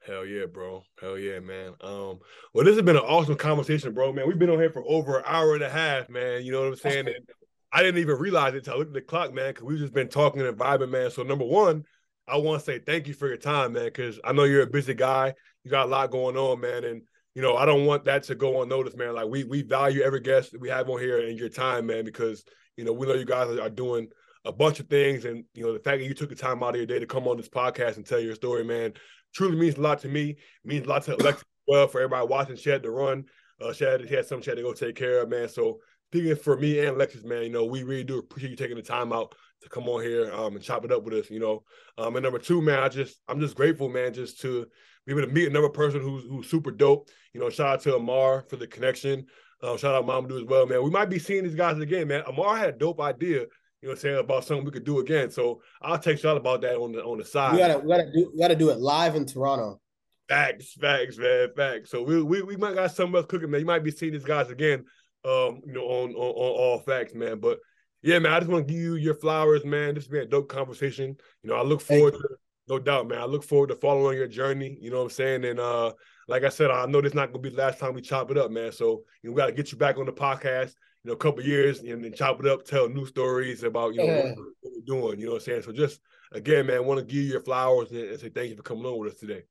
Hell yeah, bro. Hell yeah, man. Um, well, this has been an awesome conversation, bro. Man, we've been on here for over an hour and a half, man. You know what I'm saying? And I didn't even realize it until I looked at the clock, man, because we've just been talking and vibing, man. So number one, I want to say thank you for your time, man, because I know you're a busy guy. You got a lot going on, man. And you know, I don't want that to go unnoticed, man. Like we we value every guest that we have on here and your time, man, because you know, we know you guys are doing a bunch of things, and you know, the fact that you took the time out of your day to come on this podcast and tell your story, man, truly means a lot to me. It means a lot to Alexa well for everybody watching. She had to run. Uh, she had, she had some she had to go take care of, man. So speaking for me and Alexis, man, you know, we really do appreciate you taking the time out to come on here um, and chop it up with us, you know. Um, and number two, man, I just I'm just grateful, man, just to be able to meet another person who's who's super dope. You know, shout out to Amar for the connection. Uh, shout out Mama Do as well, man. We might be seeing these guys again, man. Amar had a dope idea, you know, what I'm saying about something we could do again. So I'll text y'all about that on the on the side. We gotta we gotta do we gotta do it live in Toronto. Facts, facts, man, facts. So we we, we might got something else cooking, man. You might be seeing these guys again, um, you know, on on, on all facts, man. But yeah, man, I just want to give you your flowers, man. This has been a dope conversation. You know, I look forward to no doubt, man. I look forward to following your journey. You know what I'm saying? And uh like I said, I know this not gonna be the last time we chop it up, man. So you know, we got to get you back on the podcast. You know, a couple years and then chop it up, tell new stories about you know yeah. what, what, we're doing. You know what I'm saying? So just again, man, want to give you your flowers and, and say thank you for coming on with us today.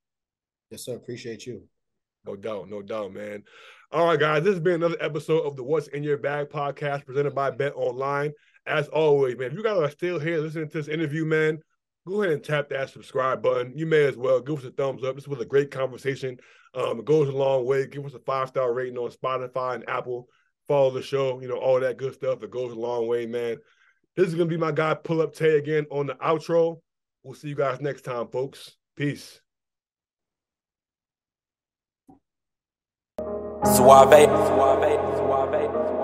Yes, sir. Appreciate you. No doubt, no doubt, man. All right, guys, this has been another episode of the What's in Your Bag podcast presented by Bet Online. As always, man, if you guys are still here listening to this interview, man, go ahead and tap that subscribe button. You may as well give us a thumbs up. This was a great conversation. Um, it goes a long way. Give us a five star rating on Spotify and Apple. Follow the show, you know, all that good stuff. It goes a long way, man. This is gonna be my guy Pull Up Tay again on the outro. We'll see you guys next time, folks. Peace. Suave. Suave.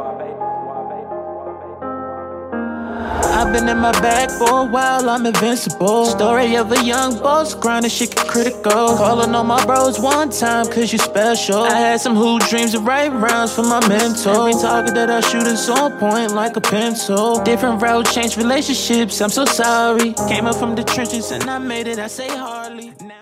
I've been in my bag for a while, I'm invincible. Story of a young boss, grinding shit critical. Calling on my bros one time, cause you special. I had some hoop dreams of right rounds for my mentor. Every target that I shoot is on point like a pencil. Different route, change relationships, I'm so sorry. Came up from the trenches and I made it, I say hardly. Now-